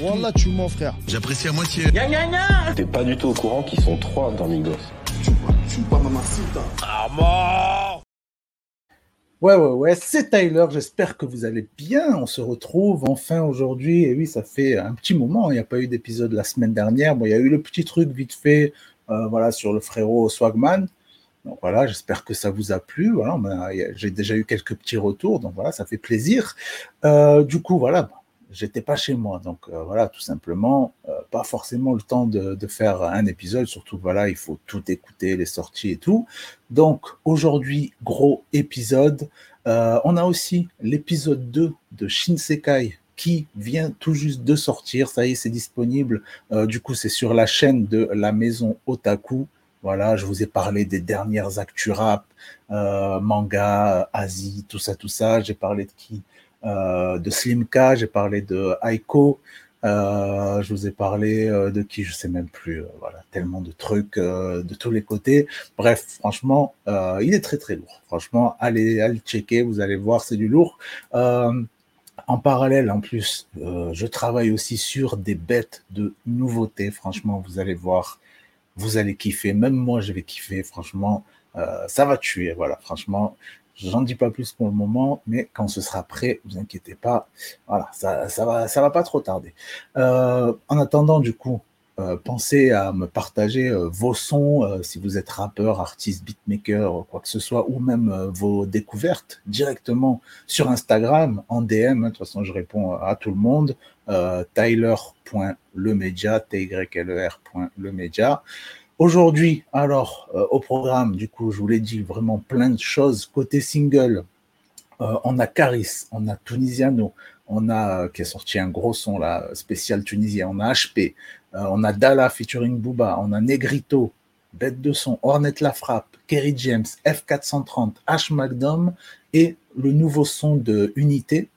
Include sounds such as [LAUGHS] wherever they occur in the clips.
Wallah, tu mon frère. J'apprécie à moitié. T'es pas du tout au courant qu'ils sont trois dans Migos. Ouais, ouais, ouais, c'est Tyler. J'espère que vous allez bien. On se retrouve enfin aujourd'hui. Et oui, ça fait un petit moment. Il n'y a pas eu d'épisode la semaine dernière. Bon, il y a eu le petit truc vite fait, euh, voilà, sur le frérot Swagman. Donc voilà, j'espère que ça vous a plu. Voilà, j'ai déjà eu quelques petits retours, donc voilà, ça fait plaisir. Euh, du coup, voilà, j'étais pas chez moi, donc euh, voilà, tout simplement, euh, pas forcément le temps de, faire un épisode. Surtout, voilà, il faut tout écouter, les sorties et tout. Donc aujourd'hui, gros épisode. On a aussi l'épisode 2 de Shinsekai qui vient tout juste de sortir. Ça y est, c'est disponible. Du coup, c'est sur la chaîne de la maison Otaku. Voilà, je vous ai parlé des dernières actus rap, euh, manga, Asie, tout ça, tout ça. J'ai parlé de qui Euh, De Slimka, j'ai parlé de Aiko. Euh, je vous ai parlé de qui, je sais même plus. voilà, tellement de trucs de tous les côtés. Bref, franchement, il est très très lourd. Franchement, allez, allez checker, vous allez voir, c'est du lourd. En parallèle, en plus, je travaille aussi sur des bêtes de nouveautés. Franchement, vous allez voir, vous allez kiffer. Même moi, je vais kiffer. Franchement, euh, ça va tuer. Voilà, franchement, j'en dis pas plus pour le moment, mais quand ce sera prêt, vous inquiétez pas. Voilà, ça, ça va, pas trop tarder. Euh, en attendant, du coup, euh, pensez à me partager vos sons, si vous êtes rappeur, artiste, beatmaker, quoi que ce soit, ou même vos découvertes directement sur Instagram, en DM. De toute façon, je réponds à tout le monde. Euh, Tyler.lemedia, T-Y-L-E-R.lemedia. Aujourd'hui, alors, euh, au programme, du coup, je vous l'ai dit, vraiment plein de choses. Côté single, euh, on a Caris, on a Tunisiano, on a, euh, qui a sorti un gros son là, spécial tunisien, on a HP, on a Dala featuring Booba, on a Negrito, Bête de son, Ornette La Frappe, Kerry James, F430, H. McDom et le nouveau son de Unité.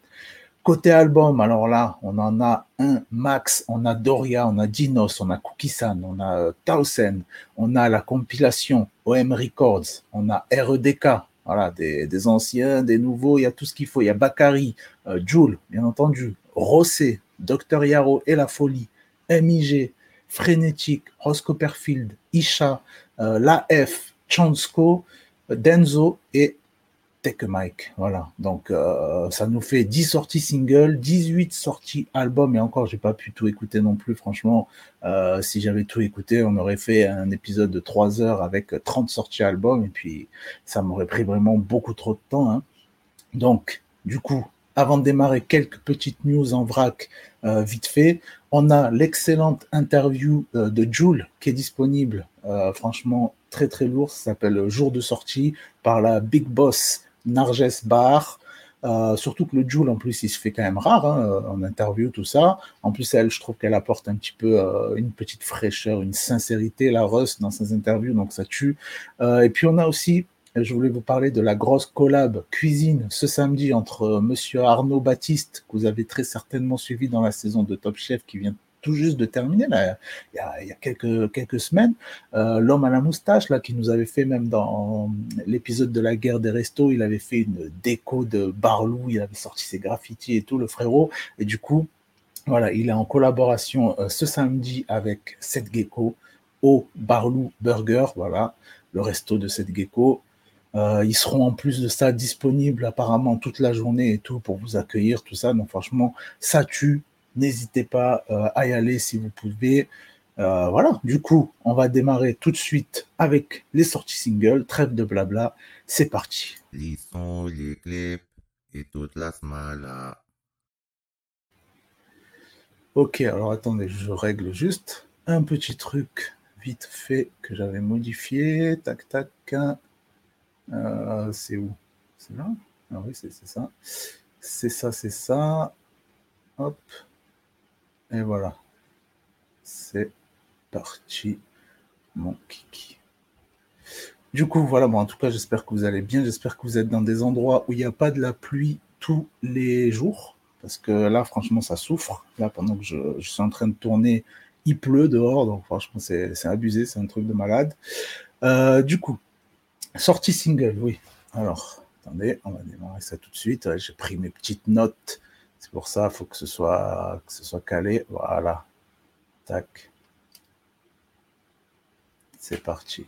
Côté album, alors là, on en a un Max, on a Doria, on a Dinos, on a Kukisan, on a euh, Tausen, on a la compilation OM Records, on a REDK, voilà, des, anciens, des nouveaux, il y a tout ce qu'il faut. Il y a Bakary, euh, Joule, bien entendu, Rossé, Dr Yaro et la folie, MIG, Frénétique, Ross Copperfield, Isha, euh, l'AF, Chansko, Denzo et Tech Mike. Voilà. Donc, euh, ça nous fait 10 sorties singles, 18 sorties albums. Et encore, j'ai pas pu tout écouter non plus. Franchement, euh, si j'avais tout écouté, on aurait fait un épisode de 3 heures avec 30 sorties albums. Et puis, ça m'aurait pris vraiment beaucoup trop de temps. hein. Donc, du coup, avant de démarrer, quelques petites news en vrac, euh, vite fait. On a l'excellente interview de Jules qui est disponible. Franchement, très très lourd. Ça s'appelle Jour de sortie par la Big Boss Narges Bar. Euh, surtout que le Joule, en plus, il se fait quand même rare hein, en interview, tout ça. En plus, elle, je trouve qu'elle apporte un petit peu euh, une petite fraîcheur, une sincérité, la Russ, dans ses interviews, donc ça tue. Euh, et puis, on a aussi, je voulais vous parler de la grosse collab cuisine ce samedi entre monsieur Arnaud Baptiste, que vous avez très certainement suivi dans la saison de Top Chef qui vient juste de terminer, là, il y a, il y a quelques, quelques semaines. Euh, L'homme à la moustache, là, qui nous avait fait même dans l'épisode de la guerre des restos, il avait fait une déco de Barlou, il avait sorti ses graffitis et tout, le frérot. Et du coup, voilà, il est en collaboration euh, ce samedi avec Seth Gecko au Barlou Burger, voilà, le resto de Seth Gecko. Euh, ils seront en plus de ça disponibles apparemment toute la journée et tout pour vous accueillir, tout ça. Donc franchement, ça tue. N'hésitez pas euh, à y aller si vous pouvez. Euh, voilà, du coup, on va démarrer tout de suite avec les sorties singles. Trêve de blabla, c'est parti. Les sons, les clips et toute la smala. Ok, alors attendez, je règle juste un petit truc vite fait que j'avais modifié. Tac, tac. Euh, c'est où? C'est là? Ah oui, c'est c'est ça. C'est ça, c'est ça. Hop. Et voilà. C'est parti, mon kiki. Du coup, voilà, bon, en tout cas, j'espère que vous allez bien. J'espère que vous êtes dans des endroits où il n'y a pas de la pluie tous les jours. Parce que là, franchement, ça souffre. Là, pendant que je, suis en train de tourner, il pleut dehors. Donc, franchement, c'est abusé. C'est un truc de malade. Euh, du coup, sortie single, oui. Alors, attendez, on va démarrer ça tout de suite. J'ai pris mes petites notes. C'est pour ça, il faut que ce soit, que ce soit calé. Voilà. Tac. C'est parti.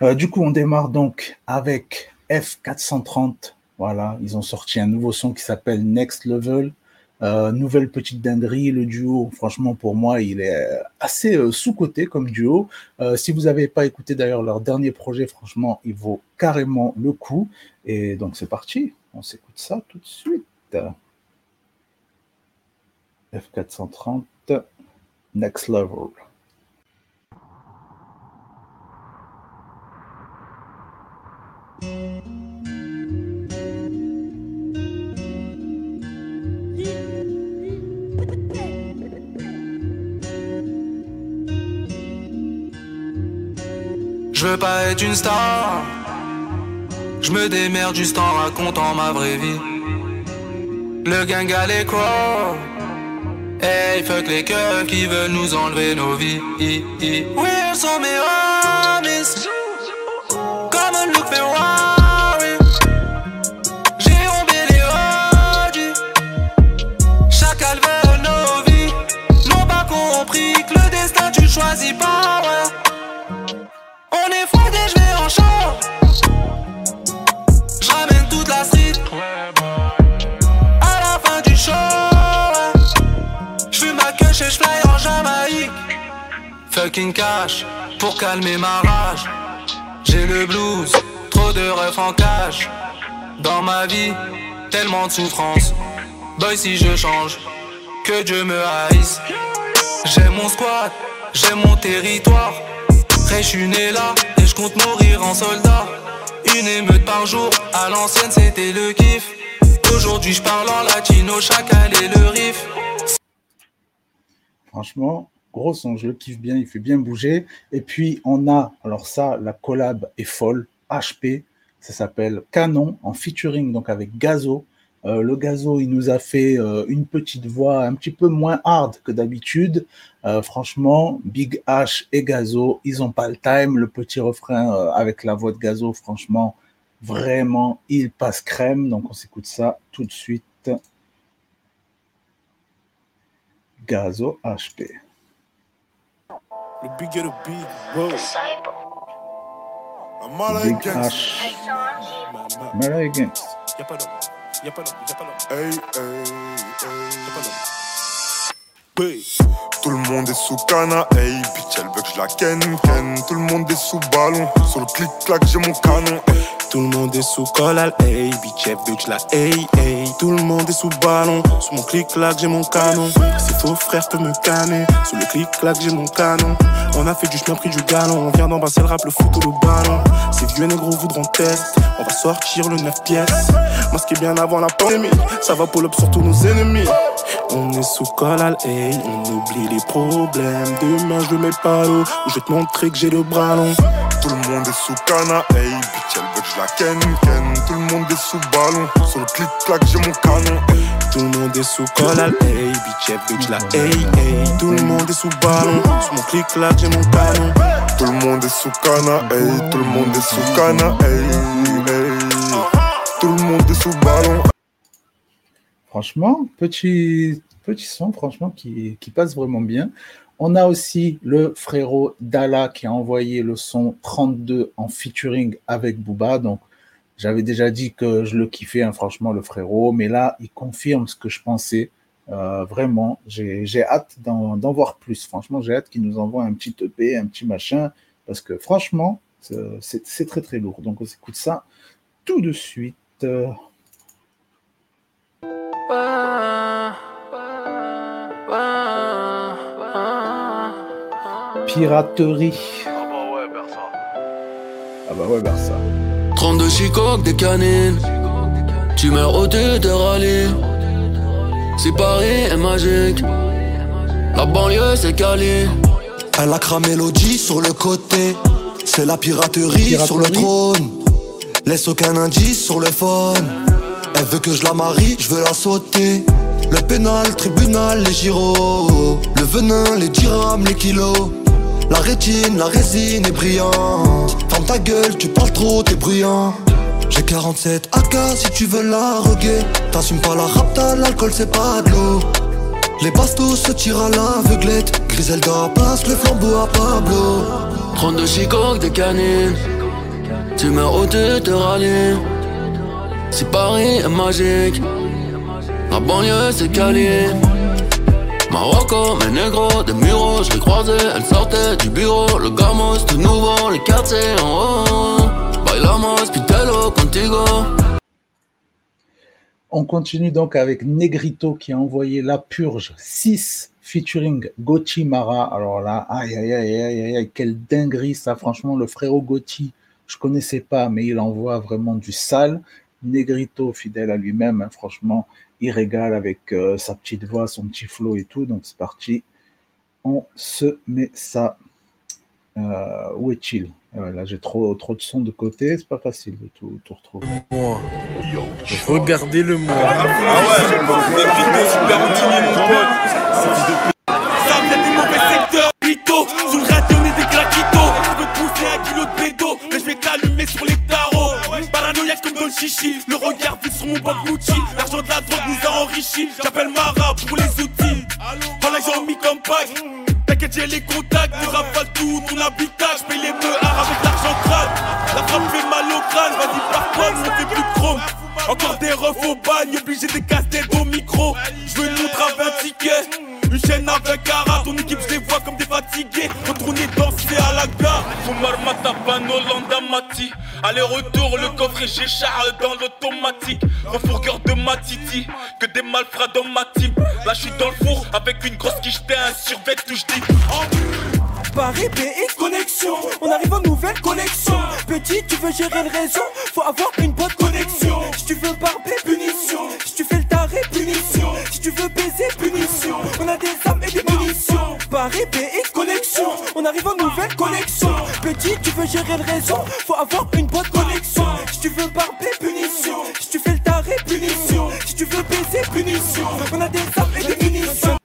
Euh, du coup, on démarre donc avec F430. Voilà, ils ont sorti un nouveau son qui s'appelle Next Level. Euh, nouvelle petite dinguerie, le duo, franchement, pour moi, il est assez euh, sous-coté comme duo. si vous n'avez pas écouté d'ailleurs leur dernier projet, franchement, il vaut carrément le coup. Et donc, c'est parti. On s'écoute ça tout de suite. F430, Next Level. Je veux pas être une star. Je me démerde juste en racontant ma vraie vie. Le gang les crocs. Hey, fuck les keufs qui veulent nous enlever nos vies. Oui, elles sont mes homies. Comme un look Ferrari. J'ai rombé les rodis. Chacal veut nos vies. N'ont pas compris que le destin tu choisis pas. On est Fucking cash pour calmer ma rage. J'ai le blues, trop de refs en cage. Dans ma vie, tellement de souffrance. Boy, si je change, que Dieu me haïsse. J'ai mon squat, j'ai mon territoire. Après, je là et je compte mourir en soldat. Une émeute par jour, à l'ancienne c'était le kiff. Aujourd'hui, je parle en latino, chacal et le riff. Franchement, gros son, je le kiffe bien, il fait bien bouger. Et puis, on a, alors ça, la collab est folle, HP, ça s'appelle Canon, en featuring, donc avec Gazo. Euh, le Gazo, il nous a fait euh, une petite voix un petit peu moins hard que d'habitude. Euh, franchement, Big H et Gazo, ils n'ont pas le time. Le petit refrain avec la voix de Gazo, franchement, vraiment, il passe crème. Donc, on s'écoute ça tout de suite. Gazo HP. Le big et le big, bro. I'm all Big against. H. Ma- ma- Mala against. Y'a pas d'homme, y'a pas d'homme, y'a pas d'homme. Hey, hey, hey. Y'a pas d'homme. Tout le monde est sous cana, hey, bitch, elle veut que je la ken, ken. Tout le monde est sous ballon, sur le clic-clac, j'ai mon canon. Tout le monde est sous collal, hey, bitch, elle veut que je la hey. Tout le monde est sous ballon, sous mon clic-clac, j'ai mon canon. C'est faux frère peut me canner, sous le clic-clac, j'ai mon canon. On a fait du chemin, pris du galon, on vient d'embrasser le rap, le foot ou le ballon. Ces vieux négros voudront test, on va sortir le 9 pièces. Masqué bien avant la pandémie, ça va pull up sur tous nos ennemis. On est sous collal, hey, on oublie les problèmes. Demain je mets pas l'eau, je vais te montrer que j'ai le bras long. Tout le monde est sous cana, hey, bitch, elle veut que je la ken, ken. Tout le monde est sous ballon, sur le clic-clac, j'ai mon canon, hey. Tout le monde est sous collal, hey, bitch, elle veut que je la hey, hey. Tout le monde est sous ballon, sous mon clic-clac, j'ai mon canon. Tout le monde est sous cana, hey, tout le monde est sous cana, hey, hey. Tout le monde est sous ballon, Franchement, petit, petit son, franchement, qui, passe vraiment bien. On a aussi le frérot Dala qui a envoyé le son 32 en featuring avec Booba. Donc, j'avais déjà dit que je le kiffais, hein, franchement, le frérot. Mais là, il confirme ce que je pensais. Euh, vraiment, j'ai hâte d'en voir plus. Franchement, j'ai hâte qu'il nous envoie un petit EP, un petit machin. Parce que franchement, c'est très très lourd. Donc, on s'écoute ça tout de suite. Piraterie. Ah bah ouais, Barça. 32 chicoques, des canines. Tu meurs au deux de rallye. C'est Paris est magique. La banlieue c'est Cali. Elle a cramé l'audi sur le côté. C'est la piraterie, Piraterie. sur le trône. Laisse aucun indice sur le phone. Elle veut que je la marie, je veux la sauter. Le pénal, le tribunal, les gyros. Le venin, les dirhams, les kilos. La rétine, la résine est brillante. Ferme ta gueule, tu parles trop, t'es bruyant. J'ai 47 AK si tu veux la roguer. T'assumes pas la rapta, l'alcool c'est pas de l'eau. Les bastos se tirent à l'aveuglette. Griselda passe le flambeau à Pablo. 32 chicoques de canine. Tu meurs au de te rallier. Si Paris est magique, la banlieue c'est calier. Marocco, mes négros, des muros, je les croisais, elles sortaient du bureau, le gamos, tout nouveau, les quartiers en haut. Bailamos, pitelo, contigo. On continue donc avec Negrito qui a envoyé La Purge 6 featuring Gotti Mara. Alors là, aïe aïe aïe aïe aïe, quelle dinguerie ça, franchement, le frérot Gotti, je connaissais pas, mais il envoie vraiment du sale. Negrito, fidèle à lui-même, hein, franchement, il régale avec euh, sa petite voix, son petit flow et tout. Donc c'est parti. On se met ça. Euh, où est-il? Euh, Là j'ai trop, trop de son de côté, c'est pas facile de tout, tout retrouver. Moi. Regardez le moi. Ah ouais, Negrito, super intimé, mon pote. Ça vient du mauvais secteur, Rito. Sous le radio, on est des claquitos. Je veux te pousser un kilo de bédo, mais je vais t'allumer sur les tarots. Le chichi, le regard vite sur mon banque Gucci. L'argent de la drogue nous a enrichis. J'appelle Mara pour les outils. Voilà, j'ai mis comme pack. T'inquiète, j'ai les contacts, tu rafales tout ton habitat. J'paye les meuhards avec l'argent crade. La frappe fait mal au crâne, vas-y, par toi, on fait plus de chrome. Encore des refs au bagne, obligé des casse-têtes au micro. J'veux une montre avec un ticket. Une chaîne avec Ara, ton équipe, je les vois comme des fatigués. Matapano, Landa Mati. Aller-retour, le coffre j'ai Charles dans l'automatique. Refourgueur de ma titi, que des malfrats dans ma team. Là, je suis dans le four avec une grosse quiche, j'étais un survêt où je dis. Paris BX connexion, on arrive en nouvelle connexion. Petit, tu veux gérer le réseau, faut avoir une bonne connexion. Si tu veux barber, punition. Si tu fais le taré, punition. Si tu veux baiser, punition. On a des munitions. Paris BX connexion, on arrive en nouvelle connexion. Petit, tu veux gérer le réseau, faut avoir une bonne connexion. Si tu veux barber, punition. Si tu fais le taré, punition. Si tu veux baiser, punition. On a des armes et des munitions.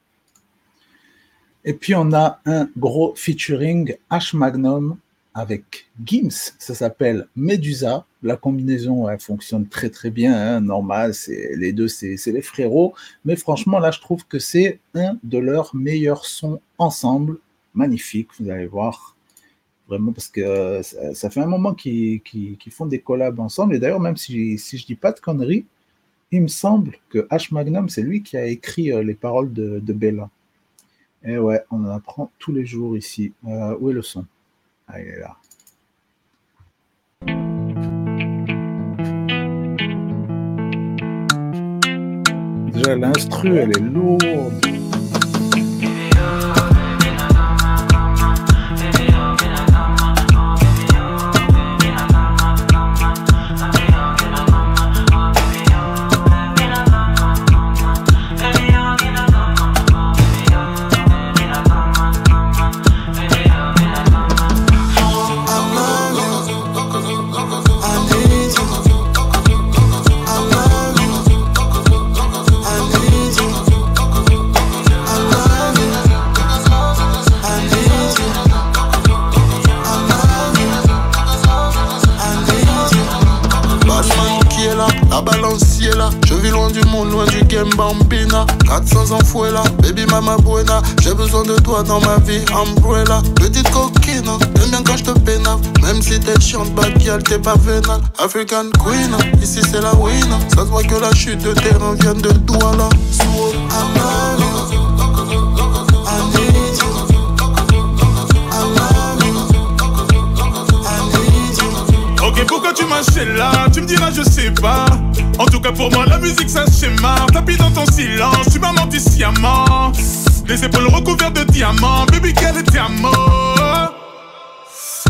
Et puis on a un gros featuring H Magnum avec Gims, ça s'appelle Medusa. La combinaison elle fonctionne très très bien, hein, normal, c'est les deux c'est les frérots, mais franchement là je trouve que c'est un de leurs meilleurs sons ensemble, magnifique, vous allez voir, vraiment parce que euh, ça, fait un moment qu'ils font des collabs ensemble, et d'ailleurs même si, je dis pas de conneries, il me semble que H Magnum c'est lui qui a écrit euh, les paroles de, Bella. Et ouais, on en apprend tous les jours ici. Euh, où est le son? Ah, il est là. Déjà, l'instru, elle est lourde. Du monde, loin du game bambina. 400 ans fouet là, baby mama buena. J'ai besoin de toi dans ma vie, umbrella. Petite coquine, t'aimes bien quand je te pénale. Même si t'es chiante, girl, t'es pas vénale. African queen, ici c'est la win. Ça se voit que la chute de terrain vient de Douala. Swole, Pourquoi tu m'achètes là Tu me diras, je sais pas. En tout cas, pour moi, la musique, un schéma. Tapis dans ton silence, tu m'as menti sciemment. Les épaules recouvertes de diamants, baby, quel est amour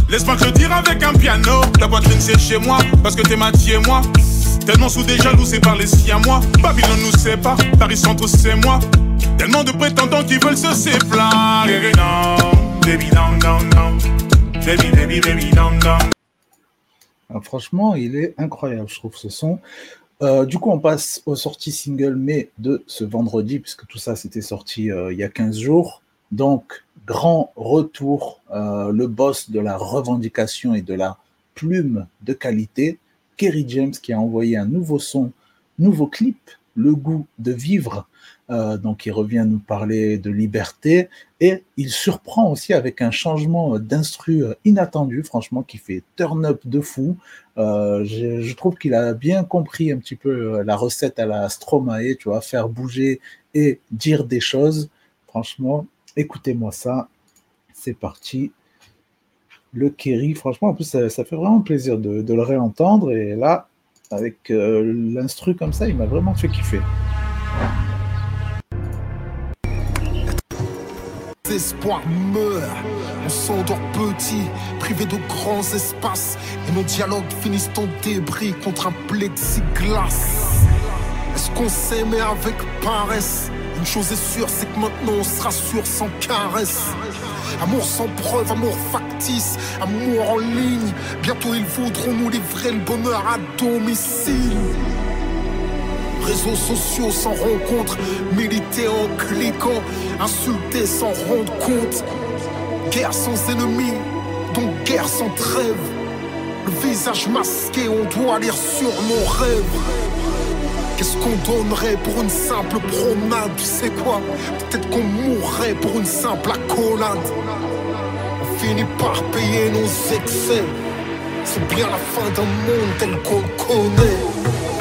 Laisse-moi te dire avec un piano. Ta poitrine, c'est chez moi, parce que t'es ma et moi. Tellement sous des jaloux, c'est par les siens, moi. Nous sépare, Paris Centre, c'est moi. Tellement de prétendants qui veulent se séparer. Non, baby, non, non, non. Baby, baby, baby, non, non. Ah, franchement, il est incroyable, je trouve, ce son. Euh, du coup, on passe aux sorties single mais de ce vendredi, puisque tout ça, c'était sorti euh, il y a 15 jours. Donc, grand retour, euh, le boss de la revendication et de la plume de qualité, Kerry James qui a envoyé un nouveau son, nouveau clip, Le goût de vivre. Euh, donc il revient nous parler de liberté et il surprend aussi avec un changement d'instru inattendu, franchement, qui fait turn up de fou. Euh, je, trouve qu'il a bien compris un petit peu la recette à la Stromae, tu vois, faire bouger et dire des choses. Franchement, écoutez-moi ça. C'est parti le Kerry. Franchement, en plus, ça, fait vraiment plaisir de, le réentendre. Et là, avec euh, l'instru comme ça, il m'a vraiment fait L'espoir meurt, on s'endort petit, privé de grands espaces, et nos dialogues finissent en débris contre un plexiglas. Est-ce qu'on s'aimait avec paresse? Une chose est sûre, c'est que maintenant on sera sûr sans caresse. Amour sans preuve, amour factice, amour en ligne. Bientôt ils voudront nous livrer le bonheur à domicile. Réseaux sociaux sans rencontre, militer en cliquant, insulter sans rendre compte. Guerre sans ennemi, donc guerre sans trêve. Le visage masqué, on doit lire sur nos rêves. Qu'est-ce qu'on donnerait pour une simple promenade Tu sais quoi? Peut-être qu'on mourrait pour une simple accolade. On finit par payer nos excès. C'est bien la fin d'un monde tel qu'on le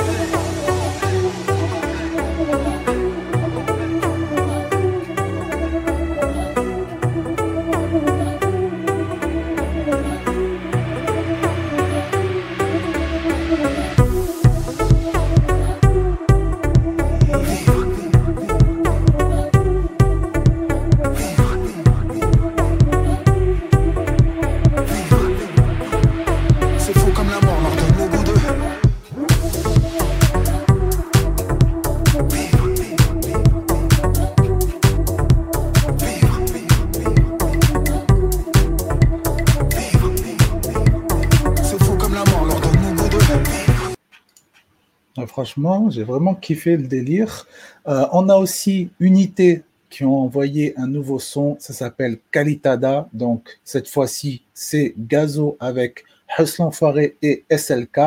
j'ai vraiment kiffé le délire. Euh, on a aussi Unité qui ont envoyé un nouveau son, ça s'appelle Calitada. Donc cette fois-ci, c'est Gazo avec Hustle Faré et SLK.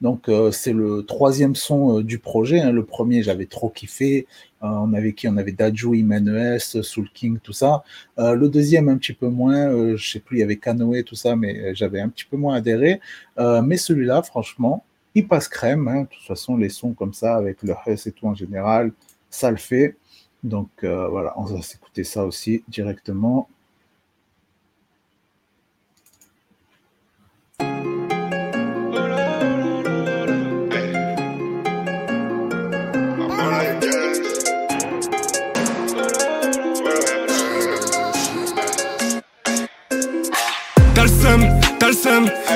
Donc euh, c'est le troisième son euh, du projet. Hein. Le premier, j'avais trop kiffé. on avait qui? On avait Daju, Imanues, Soul King, tout ça. le deuxième, un petit peu moins. je sais plus, il y avait Canoë, tout ça, mais j'avais un petit peu moins adhéré. mais celui-là, franchement, il passe crème. Hein. De toute façon, les sons comme ça, avec le Hess et tout en général, ça le fait. Donc euh, voilà, on va s'écouter ça aussi directement.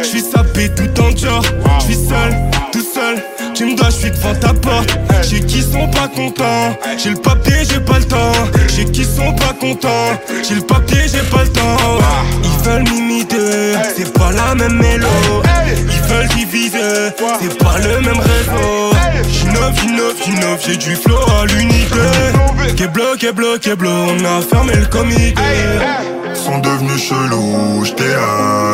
Je suis sapé tout en genre, je suis seul tout seul. Tu me dois, je suis devant ta porte. J'ai qui sont pas contents. J'ai le papier, j'ai pas le temps. J'ai qui sont pas contents. J'ai le papier, j'ai pas le temps. Ils veulent m'imiter, c'est pas la même mélo. Ils veulent diviser, c'est pas le même réseau. J'innove, j'innove, j'innove, j'ai du flow à l'unité. Keblo, keblo, keblo, on a fermé le comité sont devenus chelous, j'étais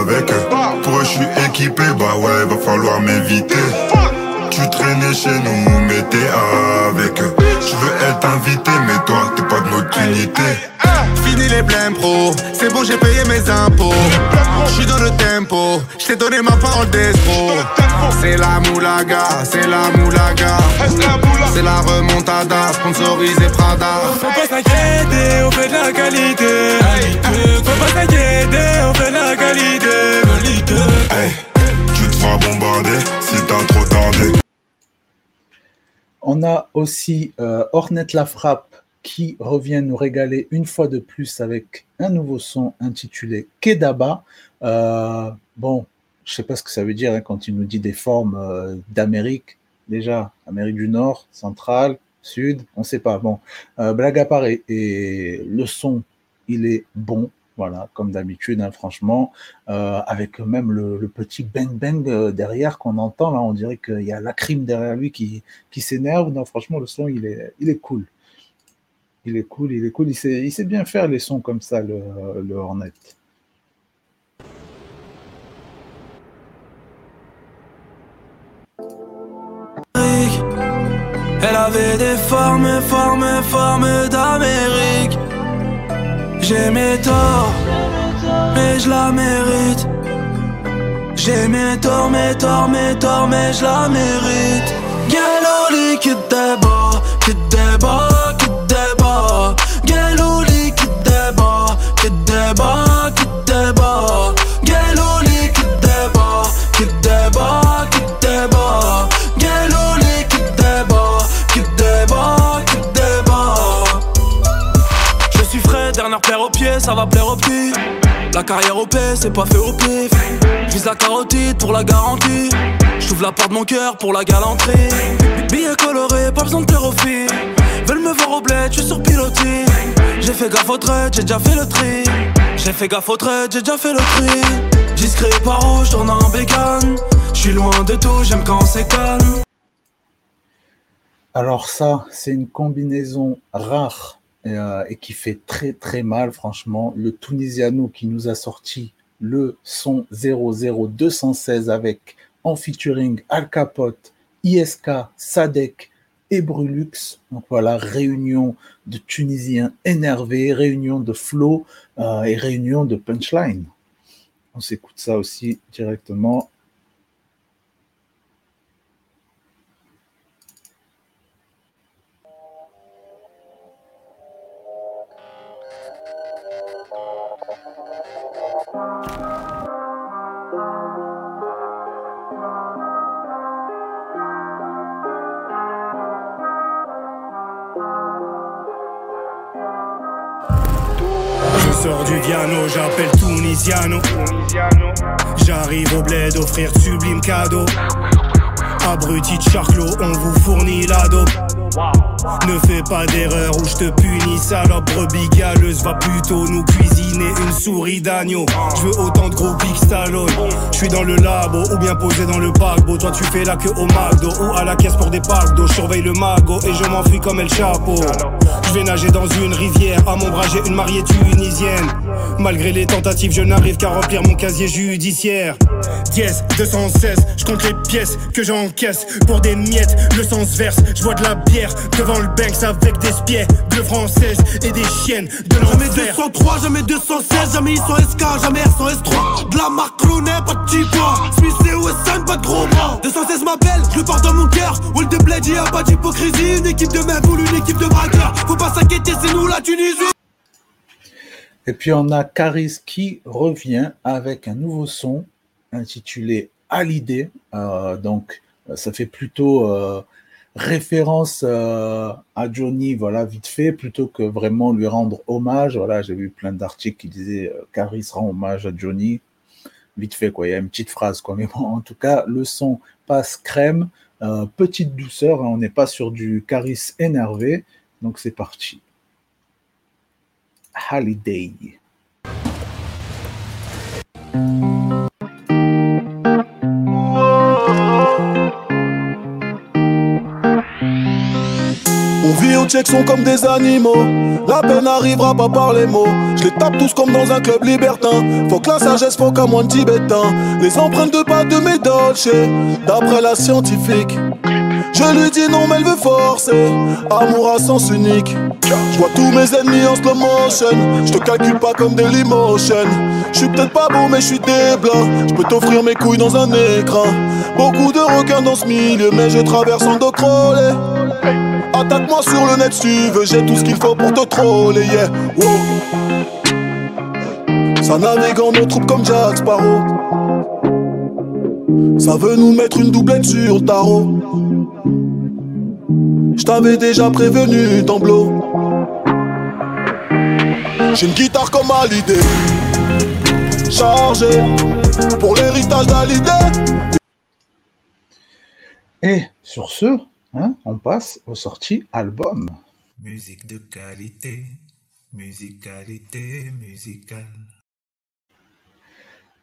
avec eux. Pour eux, je suis équipé, bah ouais, va falloir m'éviter. Tu traînais chez nous, mais t'es avec eux. Je veux être invité, mais toi, t'es pas de notre unité. Fini les blèmes pro, c'est bon j'ai payé mes impôts. J'suis dans le tempo, j't'ai donné ma parole d'escroc C'est la moulaga, c'est la moulaga. C'est la remontada, sponsorisé Prada. Faut pas s'inquiéter, on fait de la qualité. Faut pas s'inquiéter, on fait de la qualité. Hey, tu te feras bombarder si t'as trop tardé. On a aussi euh, Ornette la frappe qui revient nous régaler une fois de plus avec un nouveau son intitulé Kedaba. Euh, bon, je sais pas ce que ça veut dire hein, quand il nous dit des formes euh, d'Amérique. Déjà, Amérique du Nord, centrale, sud, on ne sait pas. Bon, euh, blague à part, et, le son, il est bon. Voilà, comme d'habitude, hein, franchement, avec même le, petit bang bang derrière qu'on entend là, on dirait qu'il y a la crime derrière lui qui, s'énerve. Non, franchement, le son, il est cool. Il est cool, il est cool. Il sait, bien faire les sons comme ça, le, le Hornet. Elle avait des formes, formes, formes d'Amérique. J'ai mes torts, mais je la mérite. J'ai mes torts, mes torts, mes torts, mais je la mérite. Galore qui débat, qui débat. Débat. Galoli qui débat, qui débat, qui débat. Je suis frais, dernière paire au pied, ça va plaire aux petits. La carrière au paix, c'est pas fait au pif. Vise la carotide pour la garantie. J'ouvre la porte de mon cœur pour la galanterie. Billets colorés, pas besoin de plaire aux. Veulent me voir au bled, je suis sur pilotis. J'ai fait gaffe au trait, j'ai déjà fait le tri. J'ai fait gaffe au trait, j'ai déjà fait le tri. Discret par rouge, tourne en bécane. Je suis loin de tout, j'aime quand c'est calme. Alors ça, c'est une combinaison rare euh, et qui fait très très mal, franchement. Le Tunisiano qui nous a sorti le son 00216 avec en featuring Al Capote, ISK, Sadek et. Donc voilà, réunion de Tunisiens énervés, réunion de flow euh, et réunion de punchline. On s'écoute ça aussi directement. J'appelle Tunisiano. J'arrive au bled offrir de sublimes cadeaux. Abruti de charclos, on vous fournit la dope. Ne fais pas d'erreur ou je te punis, salope brebis galeuse. Va plutôt nous cuisiner une souris d'agneau. Je veux autant de gros big Stallone. Je suis dans le labo ou bien posé dans le paquebot. Toi tu fais la queue au McDo ou à la caisse pour des packs d'eau. Surveille le magot et je m'enfuis comme El Chapeau. Je vais nager dans une rivière. À mon bras j'ai une mariée tunisienne. Malgré les tentatives, je n'arrive qu'à remplir mon casier judiciaire. Dièse 216, je compte les pièces que j'encaisse pour des miettes. Le sens verse, je bois de la bière devant le Banks avec des spies bleu françaises et des chiennes de Jamais l'enfer. 203, jamais 216, jamais ils sont SK, jamais R100 S3 De la marque pas de petit Smith et Wesson, pas de gros bras 216 m'appelle, je le porte dans mon cœur Wall de bled, y'a pas d'hypocrisie Une équipe de mecs ou une équipe de braqueurs Faut pas Et puis on a Caris qui revient avec un nouveau son intitulé Hallyday. Euh, donc ça fait plutôt euh, référence euh, à Johnny, voilà, vite fait, plutôt que vraiment lui rendre hommage. Voilà, j'ai vu plein d'articles qui disaient Caris rend hommage à Johnny. Vite fait, quoi. Il y a une petite phrase, quoi. Mais bon, en tout cas, le son passe crème, petite douceur. hein. On n'est pas sur du Caris énervé. Donc c'est parti. Holiday. On vit au check sont comme des animaux. La peine n'arrivera pas par les mots. Je les tape tous comme dans un club libertin. Faut que la sagesse faut qu'à moins de tibétain. Les empreintes de pas de mes dolce. D'après la scientifique. Je lui dis non, mais elle veut forcer. Amour à sens unique. Je vois tous mes ennemis en slow motion. Je te calcule pas comme Dailymotion. Je suis peut-être pas beau, mais je suis des blancs. Je peux t'offrir mes couilles dans un écran. Beaucoup de requins dans ce milieu, mais je traverse en dos crawlé. Attaque-moi sur le net tu veux, j'ai tout ce qu'il faut pour te troller, yeah. Ça navigue en nos troupes comme Jack Sparrow. Ça veut nous mettre une doublette sur le tarot. Je t'avais déjà prévenu d'emblot. J'ai une guitare comme à l'idée. Chargée pour l'héritage d'Hallyday. Et sur ce, hein, on passe aux sorties albums. Musique de qualité, musicalité musicale.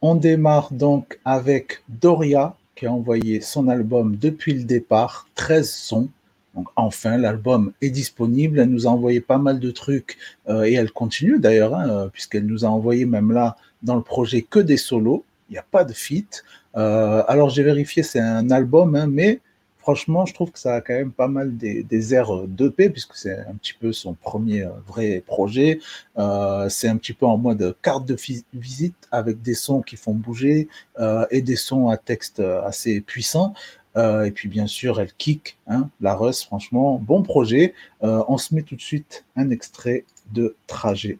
On démarre donc avec Doria envoyé son album depuis le départ, 13 sons. Donc enfin, l'album est disponible. Elle nous a envoyé pas mal de trucs euh, et elle continue d'ailleurs, hein, euh, puisqu'elle nous a envoyé même là dans le projet que des solos. Il n'y a pas de feat. Euh, alors j'ai vérifié, c'est un album, hein, mais franchement, je trouve que ça a quand même pas mal des, des airs d'EP, puisque c'est un petit peu son premier euh, vrai projet. Euh, c'est un petit peu en mode carte de visite avec des sons qui font bouger euh, et des sons à texte assez puissants. et puis bien sûr, elle kick, hein, la Russ, franchement, bon projet. on se met tout de suite un extrait de Trajet.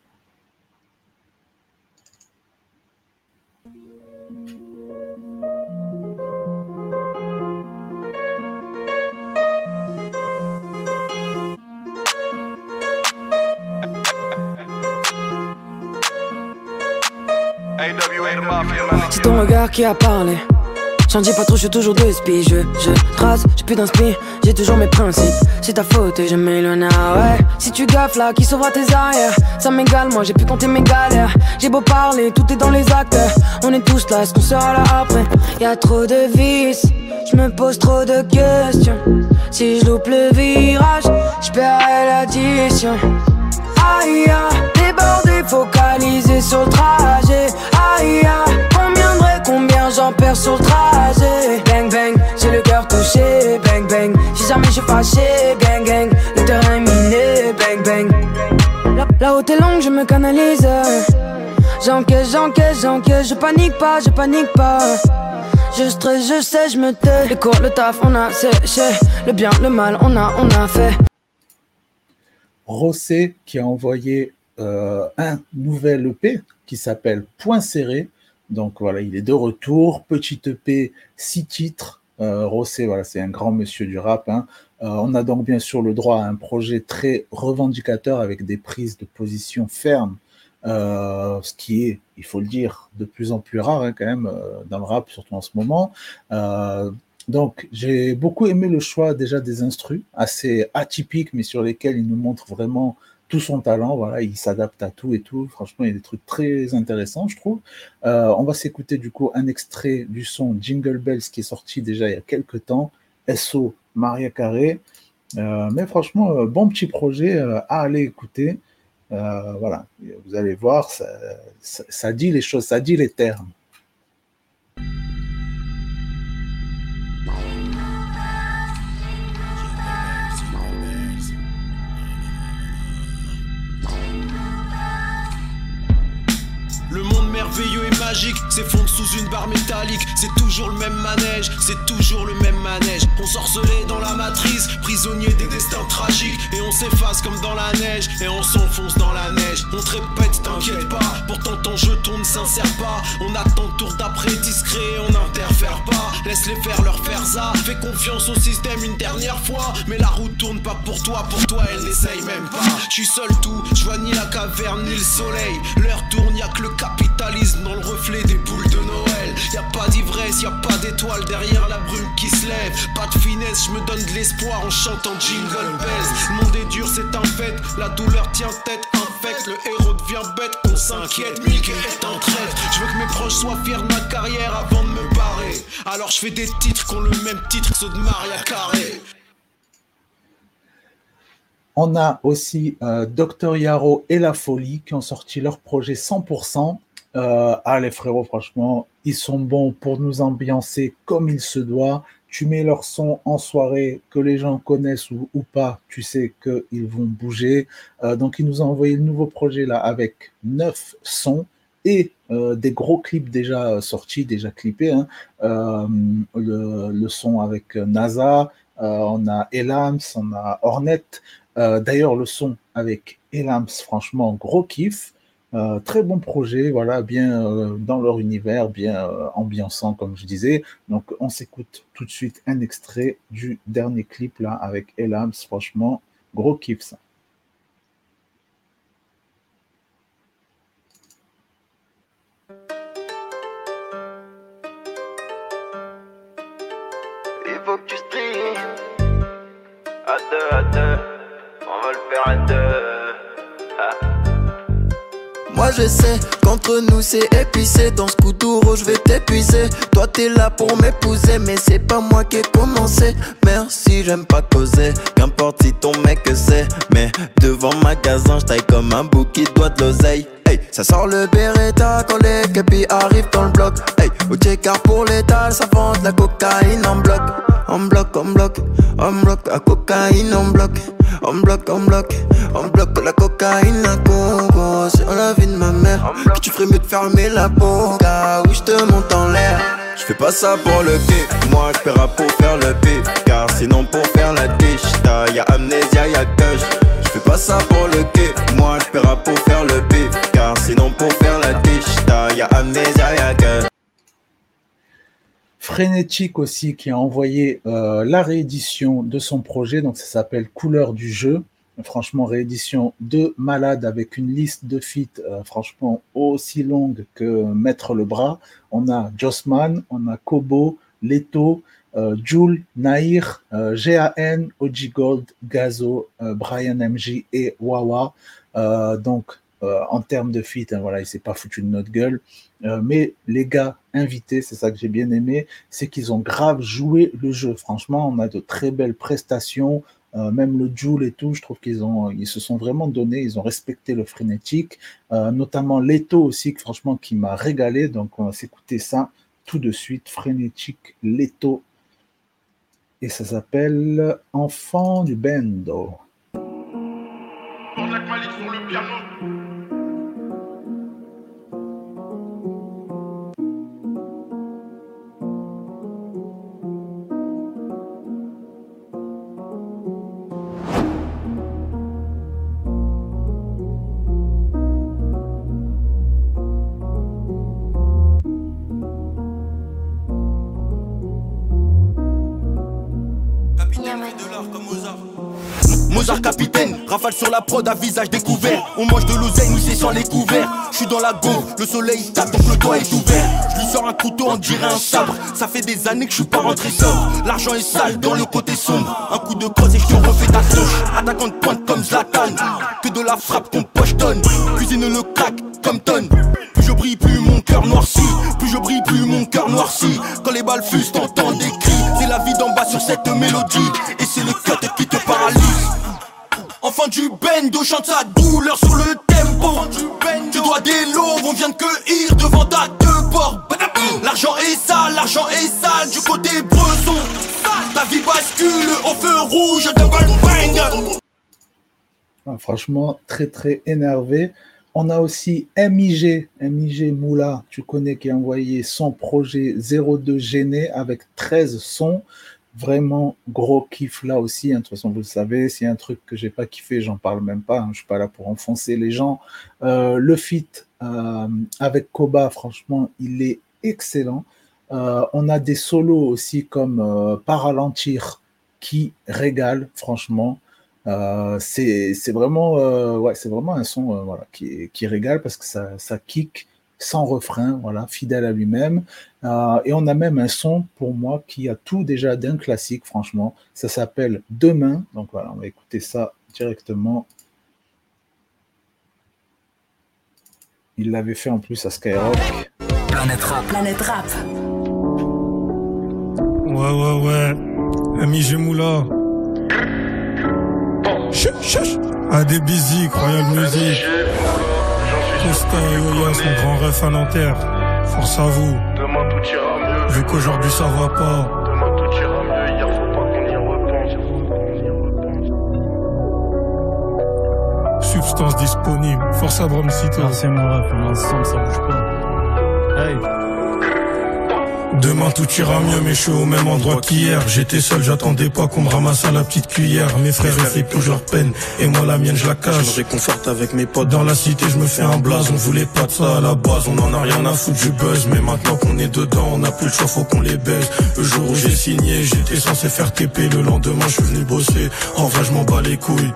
C'est ton regard qui a parlé. J'en dis pas trop, je suis toujours de spi. Je, je trace, j'ai plus d'inspi, j'ai toujours mes principes. C'est ta faute et je millionnaire, ouais. Si tu gaffes là, qui sauvera tes arrières? Ça m'égale, moi j'ai pu compter mes galères. J'ai beau parler, tout est dans les actes. On est tous là, est-ce qu'on sera là après? Y'a trop de vices, je me pose trop de questions. Si je loupe le virage, je paierai l'addition. Aïe, débordé, focalisé sur le trajet. Aïe, combien j'en perds sur le trajet. Bang bang, j'ai le cœur touché. Bang bang, si jamais je suis fâché. Gang gang, le terrain miné. Bang bang. La, la route est longue, je me canalise. J'encaisse, j'encaisse, j'encaisse. Je panique pas, je panique pas. Je stresse, je sais, je me tais. Les cours, le taf, on a séché. Le bien, le mal, on a, on a fait. Rossé qui a envoyé euh, un nouvel EP qui s'appelle Point Serré. Donc voilà, il est de retour. Petit EP, six titres. Euh, Rossé, voilà, c'est un grand monsieur du rap. Hein. Euh, on a donc bien sûr le droit à un projet très revendicateur avec des prises de position fermes, euh, ce qui est, il faut le dire, de plus en plus rare hein, quand même euh, dans le rap, surtout en ce moment. Donc, j'ai beaucoup aimé le choix déjà des instrus, assez atypiques, mais sur lesquels il nous montre vraiment son talent. Voilà, il s'adapte à tout et tout. Franchement, il y a des trucs très intéressants, je trouve. Euh, on va s'écouter du coup un extrait du son Jingle Bells qui est sorti déjà il y a quelques temps. SO Maria Carré. Euh, mais franchement, euh, bon petit projet à aller écouter. Voilà, vous allez voir, ça dit les choses, ça dit les termes. Merveilleux et s'effondre sous une barre métallique. C'est toujours le même manège, c'est toujours le même manège. On sorcelait dans la matrice, prisonnier des destins tragiques. Et on s'efface comme dans la neige, et on s'enfonce dans la neige. On te répète, t'inquiète pas, pourtant ton jeton ne s'insère pas. On attend tour d'après discret, on n'interfère pas. Laisse-les faire leur faire ça. Fais confiance au système une dernière fois. Mais la route tourne pas pour toi, pour toi elle n'essaye même pas. Je suis seul tout, je vois ni la caverne ni le soleil. L'heure tourne, y'a que le capitalisme dans le reflet des boules de Noël. Y a pas d'ivresse, y a pas d'étoile derrière la brume qui se lève. Pas de finesse, je me donne de l'espoir en chantant Jingle Bells. Monde est dur, c'est un fait. La douleur tient tête, infecte. Le héros devient bête, on s'inquiète. Mickey est en traite. Je veux que mes proches soient fiers de ma carrière avant de me barrer. Alors je fais des titres qui ont le même titre que ceux de Maria Carré. On a aussi euh, Dr Yaro et La Folie qui ont sorti leur projet 100%. Euh, ah les frérots, franchement, ils sont bons pour nous ambiancer comme il se doit. Tu mets leur son en soirée, que les gens connaissent ou, pas, tu sais qu'ils vont bouger. Euh, donc ils nous ont envoyé le nouveau projet là avec neuf sons et euh, des gros clips déjà sortis, déjà clippés. Hein. Euh, le, le, son avec NASA, euh, on a Elams, on a Hornet. Euh, D'ailleurs, le son avec Elams, franchement, gros kiff. Euh, très bon projet, voilà, bien euh, dans leur univers, bien euh, comme je disais. Donc, on s'écoute tout de suite un extrait du dernier clip là avec Elams. Franchement, gros kiff. Je sais qu'entre nous c'est épicé Dans ce kuduro je vais t'épuiser Toi t'es là pour m'épouser Mais c'est pas moi qui ai commencé Merci j'aime pas causer Qu'importe si ton mec c'est Mais devant magasin je taille comme un bouc qui doit de l'oseille hey. Ça sort le Beretta quand les capis arrivent dans le bloc. Hey, au car pour l'étal, ça vend la cocaïne en bloc. En bloc, en bloc, en bloc, la cocaïne en bloc. En bloc, en bloc, en bloc, la cocaïne, la coco. C'est la vie de ma mère. Que tu ferais mieux de fermer la boca? Oui, je te monte en l'air. Je fais pas ça pour le kiff, moi je pour faire le pif Car sinon pour faire la tiche, y'a amnésia, y'a que Je fais pas ça pour le kiff, moi je pour faire le pif Car sinon pour faire la tiche, y'a amnésia, y'a que Frénétique aussi qui a envoyé euh, la réédition de son projet, donc ça s'appelle Couleur du jeu. Franchement, réédition de Malade avec une liste de feats euh, franchement aussi longue que mettre le bras. On a Jossman, on a Kobo, Leto, euh, Jules, Nair, euh, GAN, OG Gold, Gazo, euh, Brian MJ et Wawa. Donc, en termes de feat, hein, voilà, il s'est pas foutu de notre gueule. Mais les gars invités, c'est ça que j'ai bien aimé, c'est qu'ils ont grave joué le jeu. Franchement, on a de très belles prestations. Euh, même le Joule et tout, je trouve qu'ils ont, ils se sont vraiment donnés, ils ont respecté le frénétique, Euh, notamment Leto aussi, franchement, qui m'a régalé. Donc, on va s'écouter ça tout de suite. Frénétique, Leto. Et ça s'appelle Enfant du Bendo. Sur la prod à visage découvert. On mange de l'oseille, nous c'est sans les couverts. Je suis dans la gonfle, le soleil tape donc le toit est ouvert. Je lui sors un couteau, on dirait un sabre. Ça fait des années que je suis pas rentré sobre. L'argent est sale dans le côté sombre. Un coup de crosse et je te refais ta souche. Attaquant de pointe comme Zlatan. Que de la frappe qu'on pochetonne. Cuisine le crack comme tonne. Plus je brille, plus mon cœur noircit. Plus je brille, plus mon cœur noircit. Quand les balles fusent, t'entends des cris. C'est la vie d'en bas sur cette mélodie. Et c'est le cut qui te paralyse. Bendo chante sa douleur sur le tempo Tu dois des lots, on vient de cueillir devant ta deux portes L'argent est sale, l'argent est sale du côté bresson Ta vie bascule au feu rouge de Goldbang Ah, franchement, très très énervé. On a aussi MIG, MIG Moula, tu connais, qui a envoyé son projet 02 Gêné avec 13 sons. Vraiment gros kiff là aussi. hein. De toute façon, vous le savez, s'il y a un truc que j'ai pas kiffé, j'en parle même pas. hein. Je suis pas là pour enfoncer les gens. Euh, le feat euh, avec Koba, franchement, il est excellent. Euh, on a des solos aussi comme Paralentir qui régale, franchement. C'est vraiment, ouais, vraiment un son voilà, qui, qui régale parce que ça, ça kick sans refrain, voilà, fidèle à lui-même. Euh, et on a même un son pour moi qui a tout déjà d'un classique, franchement. Ça s'appelle Demain. Donc voilà, on va écouter ça directement. Il l'avait fait en plus à Skyrock. Planète Rap. Planète Rap. Ouais, ouais, ouais. Ami Gemoula. Chut, chut. À des busy, Royal Music. Costa et Oya, son grand ref à Nanterre. Force à vous. Demain tout ira mieux. Vu qu'aujourd'hui ça va pas. Demain tout ira mieux. Hier faut pas qu'on y repense. Substance disponible. Force à Brom Cito. C'est mon ref, ensemble ça bouge pas. Hey. Demain tout ira mieux, mais je suis au même endroit qu'hier. J'étais seul, j'attendais pas qu'on me ramasse à la petite cuillère. Mes frères essaient plus leur peine, et moi la mienne je la cache. Je réconforte avec mes potes. Dans la cité, je me fais un blaze. On voulait pas de ça à la base, on en a rien à foutre du buzz. Mais maintenant qu'on est dedans, on a plus le choix, faut qu'on les baise. Le jour où j'ai signé, j'étais censé faire TP. Le lendemain, je suis venu bosser. En vrai, je m'en bats les couilles.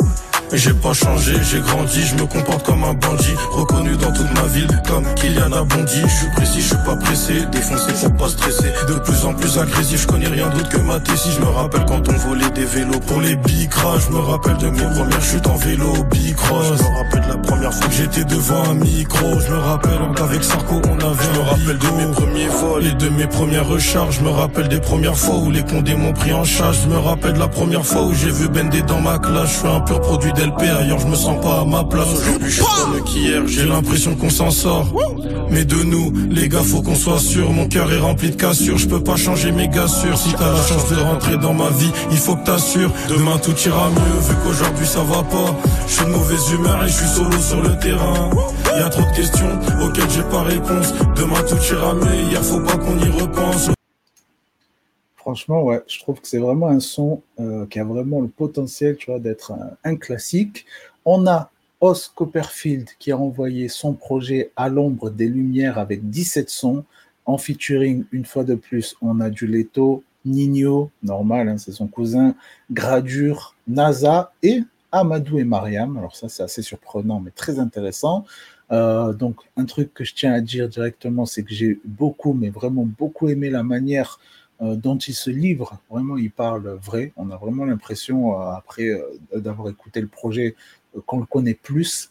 J'ai pas changé, j'ai grandi, je me comporte comme un bandit. Reconnu dans toute ma ville comme Kylian a bondi. Je suis précis, je suis pas pressé, défoncé faut pas stresser. De plus en plus agressif, je connais rien d'autre que ma tessie. Je me rappelle quand on volait des vélos pour les big je me rappelle de mes premières chutes en vélo big Je me rappelle de la première fois j'étais devant un micro. Je me rappelle qu'avec Sarko on avait Je me rappelle de mes premiers vols et de mes premières recharges. Je me rappelle des premières fois où les condés m'ont pris en charge. Je me rappelle de la première fois où j'ai vu Bendé dans ma classe. Je suis un pur produit d'LP, ailleurs je me sens pas à ma place. Aujourd'hui je suis mieux qu'hier J'ai l'impression qu'on s'en sort. Mais de nous, les gars, faut qu'on soit sûr. Mon cœur est rempli de cassures. Je peux pas changer mes gassures. Si t'as la chance de rentrer dans ma vie, il faut que t'assures. Demain tout ira mieux, vu qu'aujourd'hui ça va pas. Je suis de mauvaise humeur et je suis solo sur le terrain. Franchement, ouais, je trouve que c'est vraiment un son euh, qui a vraiment le potentiel, d'être un, un classique. On a Os Copperfield qui a envoyé son projet à l'ombre des lumières avec 17 sons. En featuring, une fois de plus, on a du Leto, Nino, normal, hein, c'est son cousin, Gradure, NASA et Amadou et Mariam. Alors ça, c'est assez surprenant, mais très intéressant. Euh, donc, un truc que je tiens à dire directement, c'est que j'ai beaucoup, mais vraiment beaucoup aimé la manière euh, dont il se livre. Vraiment, il parle vrai. On a vraiment l'impression, euh, après d'avoir écouté le projet, qu'on le connaît plus.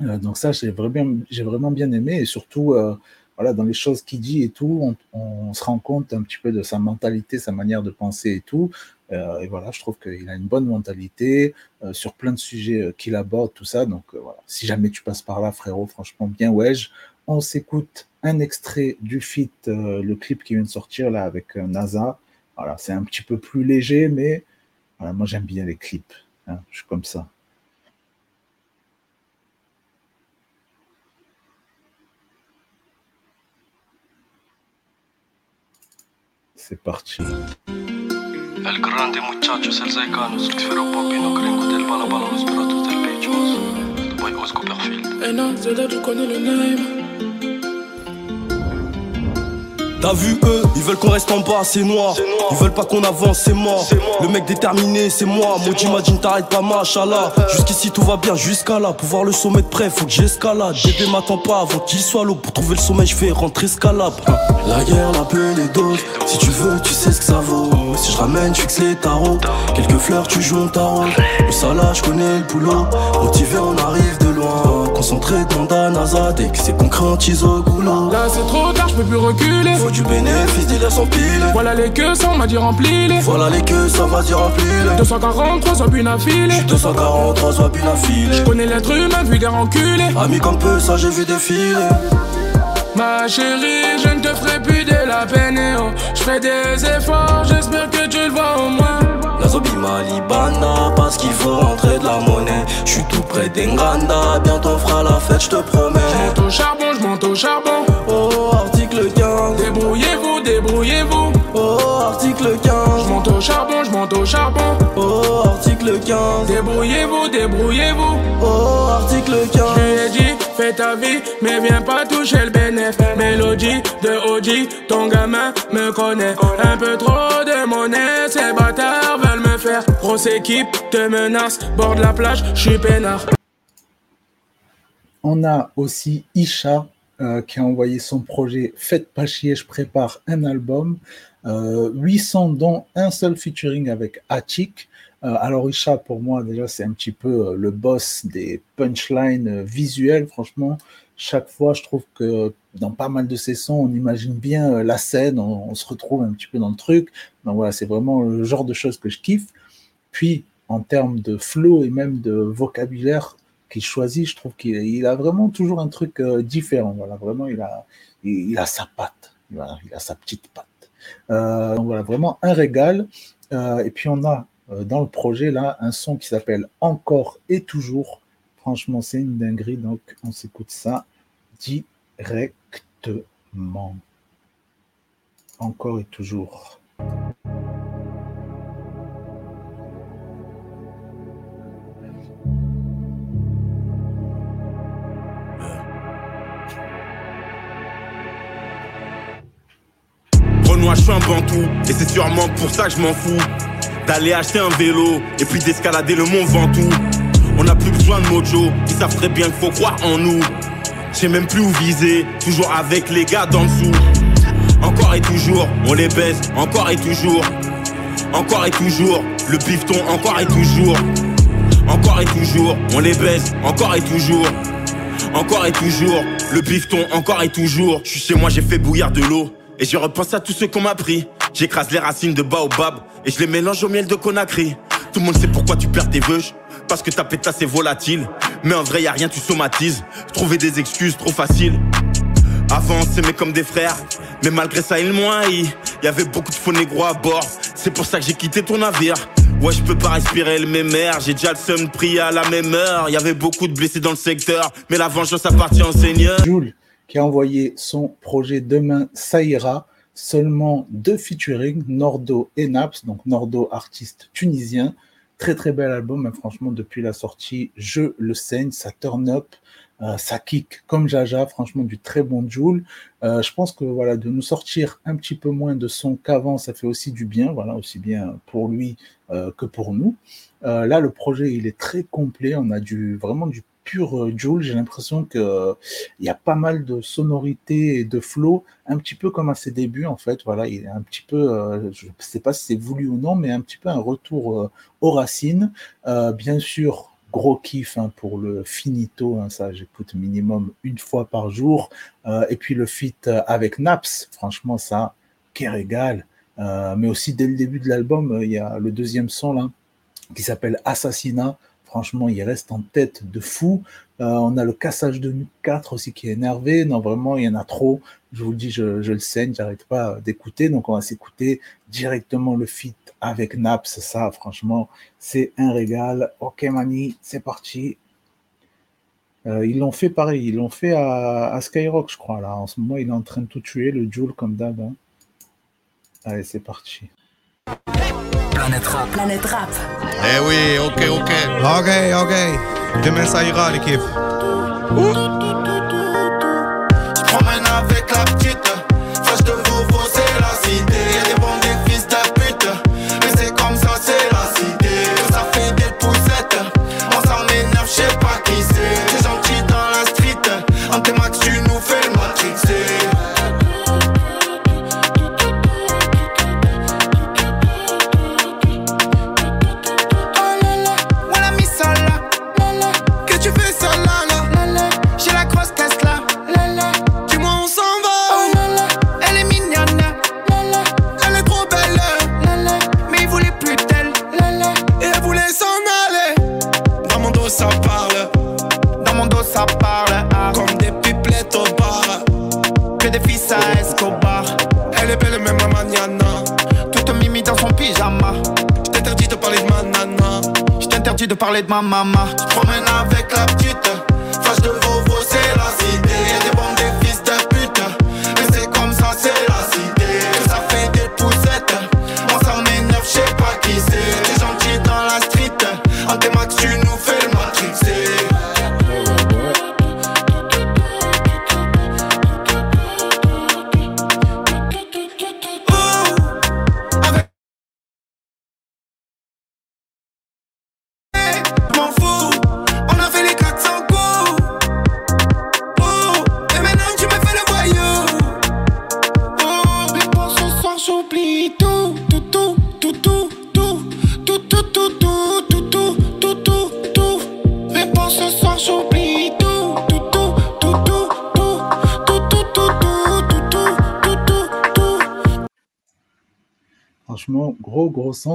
Donc ça, j'ai vraiment, bien aimé. Et surtout, voilà, dans les choses qu'il dit et tout, on, on se rend compte un petit peu de sa mentalité, sa manière de penser et tout. Euh, et voilà, je trouve qu'il a une bonne mentalité euh, sur plein de sujets euh, qu'il aborde, tout ça. Donc voilà, si jamais tu passes par là, frérot, franchement, bien ouais. On s'écoute un extrait du feat, le clip qui vient de sortir là avec NASA. Voilà, c'est un petit peu plus léger, mais moi j'aime bien les clips. hein, je suis comme ça. C'est parti. El grande muchachos, el zaicanos, el sfero pompino, gringo del balabala, los piratos del pechos. The boy Os Copperfield. Et non, c'est là tu connais le name. T'as vu eux, ils veulent qu'on reste en bas, c'est noir. Ils veulent pas qu'on avance, c'est mort. Le mec déterminé, c'est moi. Moi j'imagine t'arrêtes pas, machallah. Jusqu'ici tout va bien, jusqu'à là. Pour voir le sommet de près, faut que j'escalade. Bébé m'attend pas avant qu'il soit l'eau. Pour trouver le sommet, je fais rentrer escalade. Hein. La guerre, la peur, les doses. Si tu veux, tu sais ce que ça vaut. Si je ramène, je fixe les tarots. Quelques fleurs, tu joues mon tarot. Le salat, je connais le boulot. Motivé, on arrive de loin. Concentré dans c'est au goulot. Là c'est trop tard, je peux plus reculer. Faut du bénéfice, dis-le sans pile. Voilà les queues, ça on m'a dit remplis les. Voilà les queues, ça va dire rempli. 243, soit une affilée. 243, soit bien affilé. Je connais l'être humain, vu des renculés. Ami comme peu, ça j'ai vu défiler. Ma chérie, je ne te ferai plus de la peine. eh oh. Je ferai des efforts, j'espère que tu le vois au moins. La zombie Malibana, parce qu'il faut rentrer de la monnaie. Je suis tout près d'Enganda, bientôt on fera la fête, je te promets. Je monte au charbon, je monte au charbon. Oh, article 15. Débrouillez-vous, débrouillez-vous. Monte au charbon, je monte au charbon. Oh, article 15. Débrouillez-vous, débrouillez-vous. Oh, article 15. Je ai dit, fais ta vie, mais viens pas toucher le bénéf. Mélodie de Audi, ton gamin me connaît. Un peu trop de monnaie, ces bâtards veulent me faire. Grosse équipe te menace, bord de la plage, je suis peinard. On a aussi Isha euh, qui a envoyé son projet Faites pas chier, je prépare un album. Euh, 800 dont un seul featuring avec Attic. Euh, alors Isha, pour moi, déjà, c'est un petit peu euh, le boss des punchlines euh, visuelles. Franchement, chaque fois, je trouve que dans pas mal de ses sons, on imagine bien la scène, on, se retrouve un petit peu dans le truc. Donc voilà, c'est vraiment le genre de choses que je kiffe. Puis, en termes de flow et même de vocabulaire qu'il choisit, je trouve qu'il il a vraiment toujours un truc différent. Voilà, vraiment, il a, il, a sa patte. Il a sa petite patte. Euh, donc voilà, vraiment un régal. Euh, et puis on a euh, dans le projet là un son qui s'appelle Encore et toujours. Franchement, c'est une dinguerie. Donc on s'écoute ça directement. Encore et toujours. Renoir, je suis un bantou, et c'est sûrement pour ça que je m'en fous. D'aller acheter un vélo, et puis d'escalader le mont Ventoux. On n'a plus besoin de mojo, ils savent très bien qu'il faut croire en nous. Je sais même plus où viser, toujours avec les gars d'en dessous. Encore et toujours, on les baisse, encore et toujours. Encore et toujours, le bifton, encore et toujours. Encore et toujours, on les baisse, encore et toujours. encore et toujours. Le bifton, encore et toujours. Je suis chez moi, j'ai fait bouillir de l'eau. Et je repense à tout ce qu'on m'a pris. J'écrase les racines de baobab et je les mélange au miel de Conakry. Tout le monde sait pourquoi tu perds tes vœux. Parce que ta pétasse est volatile. Mais en vrai, y a rien, tu somatises. Trouver des excuses trop faciles. Avant, on s'aimait comme des frères. Mais malgré ça, ils m'ont haï. Y avait beaucoup de faux négros à bord. C'est pour ça que j'ai quitté ton navire. Ouais, je peux pas respirer le même air. J'ai déjà le seum prier à la même heure. Y avait beaucoup de blessés dans le secteur. Mais la vengeance appartient au Seigneur. Qui a envoyé son projet Demain ça ira, seulement deux featuring, Nordo et Naps, donc Nordo artiste tunisien. Très très bel album, franchement depuis la sortie, je le saigne, ça turn up, euh, ça kick comme Jaja, franchement du très bon Joule. Euh, je pense que voilà de nous sortir un petit peu moins de son qu'avant, ça fait aussi du bien, voilà aussi bien pour lui euh, que pour nous. Là le projet il est très complet, on a du vraiment du pur euh, Joule, j'ai l'impression que euh, il y a pas mal de sonorités et de flow, un petit peu comme à ses débuts en fait. Voilà, il est un petit peu, euh, je sais pas si c'est voulu ou non, mais un petit peu un retour aux racines. Bien sûr, gros kiff hein, pour le finito, hein, ça j'écoute minimum une fois par jour. Et puis le feat avec Naps, franchement ça, quel régal. Euh, mais aussi dès le début de l'album, il y a le deuxième son là qui s'appelle Assassinat. Franchement, il reste en tête de fou. Euh, on a le cassage de nuque 4 aussi qui est énervé. Non, vraiment, il y en a trop. Je vous le dis, je, le saigne, j'arrête pas d'écouter. Donc, on va s'écouter directement le feat avec Naps. Ça, franchement, c'est un régal. Ok, Mani, c'est parti. Euh, ils l'ont fait pareil, ils l'ont fait à, à Skyrock, je crois. Là, en ce moment, il est en train de tout tuer, le Joule comme d'hab. hein. Allez, c'est parti. Planète rap. Planète rap. Eh oui, ok, ok. Ok, ok. Demain ça ira, l'équipe. promène avec la petite Fâche de vous, c'est la cité avec ma maman.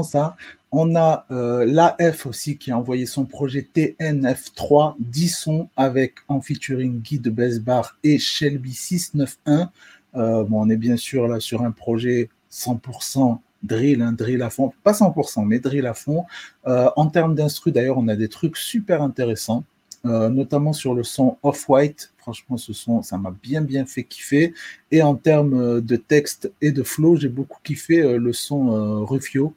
Ça. On a euh, l'AF aussi qui a envoyé son projet TNF3, 10 sons avec en featuring Guy de Besbar et Shelby 691. Euh, bon, on est bien sûr là sur un projet 100% drill, un drill à fond. Pas 100%, mais drill à fond. Euh, en termes d'instru, d'ailleurs, on a des trucs super intéressants. euh, notamment sur le son Off-White. Franchement, ce son, ça m'a bien, bien fait kiffer. Et en termes de texte et de flow, j'ai beaucoup kiffé le son Rufio.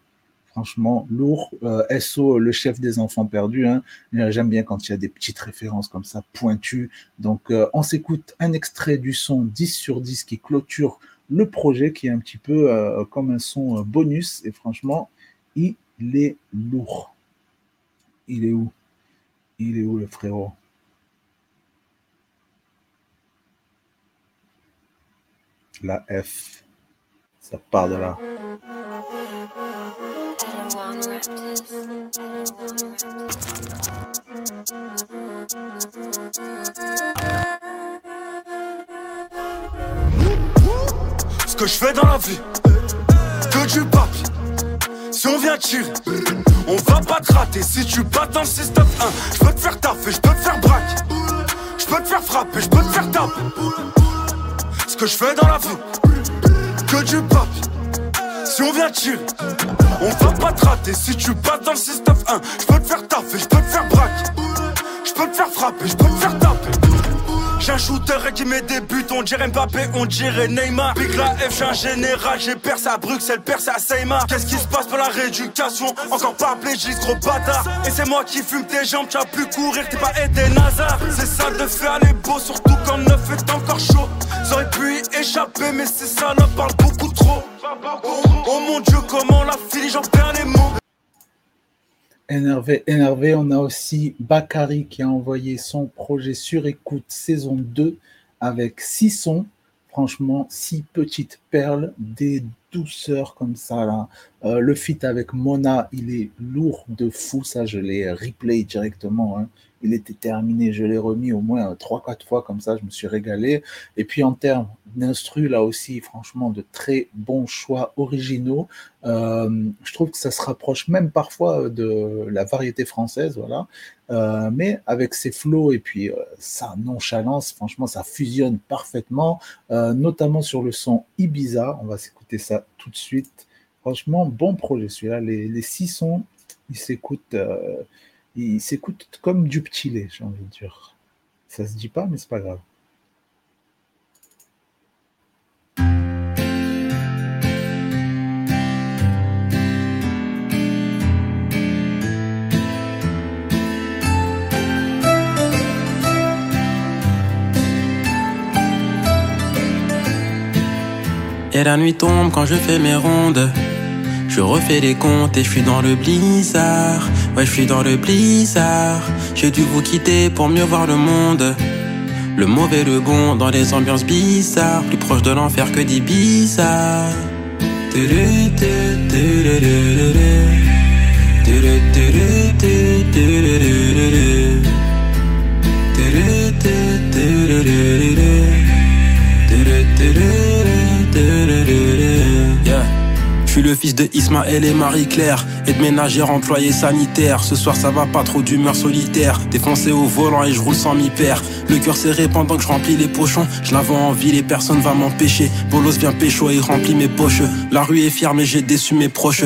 Franchement, lourd. Euh, SO, le chef des enfants perdus. Hein. Euh, J'aime bien quand il y a des petites références comme ça, pointues. Donc, euh, on s'écoute un extrait du son 10 sur 10 qui clôture le projet, qui est un petit peu comme un son bonus. Et franchement, il est lourd. Il est où? Il est où le frérot? La F. Ça part de là. Ce que je fais dans la vie, que du papier. Si on vient tirer, on va pas te rater. Si tu bats dans le 6 top 1, je peux te faire taffer, je peux te faire braquer. Je peux te faire frapper, je peux te faire taper. Ce que je fais dans la vie, que du papier. Si on vient tirer on va pas te rater. Si tu bats dans le système 1, je peux te faire taffer, je peux te faire braquer. Je peux te faire frapper, je peux te faire taper. J'ai un shooter qui met des buts, on dirait Mbappé, on dirait Neymar. Pique la F, j'ai un général, j'ai percé à Bruxelles, percé à Seymar. Qu'est-ce qui se passe pour la rééducation? Encore pas j'ai gros bâtard. Et c'est moi qui fume tes jambes, tu as pu courir, t'es pas aidé Nazar. C'est ça de faire les beaux, surtout quand neuf est encore chaud. J'aurais pu y échapper, mais c'est ça, là parle beaucoup trop. Oh mon dieu, comment la fille, j'en perds les mots. Énervé, énervé, on a aussi Bakary qui a envoyé son projet sur écoute saison 2 avec six sons. Franchement, six petites perles, des douceurs comme ça. Là. Euh, le feat avec Mona, il est lourd de fou. Ça, je l'ai replay directement. hein. Il était terminé, je l'ai remis au moins 3-4 fois comme ça, je me suis régalé. Et puis en termes d'instru, là aussi, franchement, de très bons choix originaux. Euh, je trouve que ça se rapproche même parfois de la variété française, voilà. Euh, mais avec ses flots et puis euh, sa nonchalance, franchement, ça fusionne parfaitement, notamment sur le son Ibiza. On va s'écouter ça tout de suite. Franchement, bon projet celui-là. Les, les six sons, ils s'écoutent, ils s'écoutent comme du petit lait, j'ai envie de dire. Ça se dit pas, mais c'est pas grave. Et la nuit tombe quand je fais mes rondes. Je refais les comptes et je suis dans le blizzard. Ouais, je suis dans le blizzard. J'ai dû vous quitter pour mieux voir le monde. Le mauvais, le bon, dans des ambiances bizarres. Plus proche de l'enfer que d'Ibiza. Tudu, suis le fils de Ismaël et Marie-Claire. Et de ménagère employé sanitaire Ce soir ça va pas trop d'humeur solitaire. Défoncé au volant et je roule sans m'y perdre. Le cœur serré pendant que je remplis les pochons. Je la vois en ville et personne va m'empêcher. Bolos vient pécho et remplit mes poches. La rue est fière mais j'ai déçu mes proches.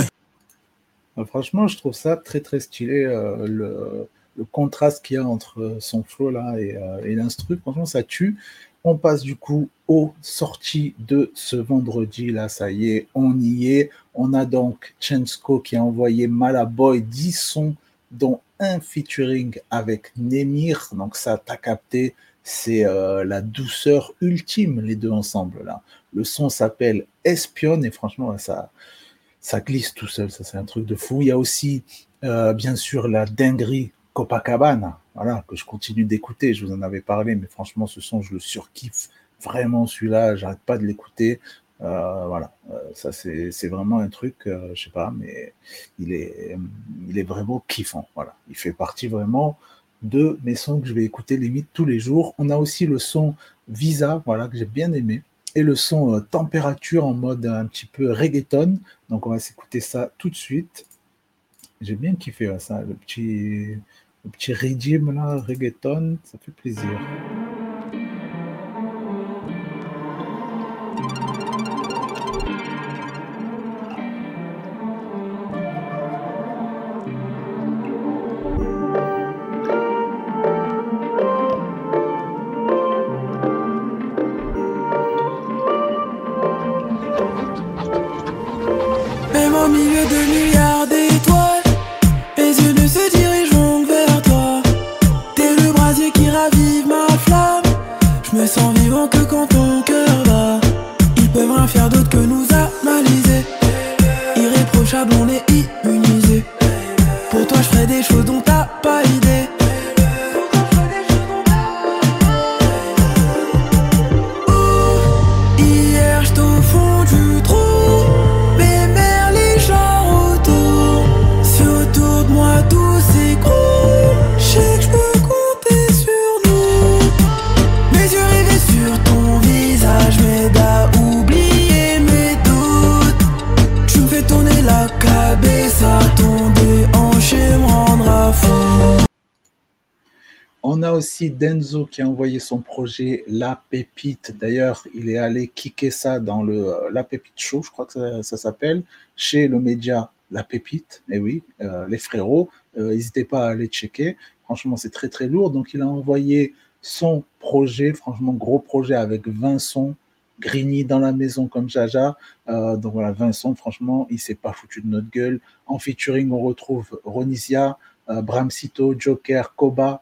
Euh, Franchement, je trouve ça très très stylé, euh, le, le contraste qu'il y a entre son flow là et, euh, et l'instru. Franchement, ça tue. On passe du coup aux sorties de ce vendredi. Là, ça y est, on y est. On a donc Chensko qui a envoyé Malaboy 10 sons, dont un featuring avec Nemir. Donc ça, t'as capté, c'est euh, la douceur ultime, les deux ensemble là. Le son s'appelle Espionne et franchement, ça, ça glisse tout seul. Ça, c'est un truc de fou. Il y a aussi, euh, bien sûr, la dinguerie Copacabana, voilà, que je continue d'écouter. Je vous en avais parlé, mais franchement, ce son, je le surkiffe vraiment celui-là. J'arrête pas de l'écouter. Euh, voilà, Euh, ça c'est vraiment un truc, euh, je sais pas, mais il est, il est vraiment kiffant. Voilà, il fait partie vraiment de mes sons que je vais écouter limite tous les jours. On a aussi le son Visa, voilà, que j'ai bien aimé, et le son euh, Température en mode un petit peu reggaeton. Donc on va s'écouter ça tout de suite. J'ai bien kiffé ça, le petit, le petit régime là, reggaeton, ça fait plaisir. Qui a envoyé son projet La Pépite. D'ailleurs, il est allé kicker ça dans le euh, La Pépite Show, je crois que ça, s'appelle, chez le média La Pépite. Et oui, euh, les frérots, euh, n'hésitez pas à aller checker. Franchement, c'est très très lourd. Donc, il a envoyé son projet, franchement, gros projet avec 20 sons. Grigny dans la maison comme Jaja. Donc voilà, Vincent, franchement, il s'est pas foutu de notre gueule. En featuring, on retrouve Ronisia, Bramsito, Joker, Koba,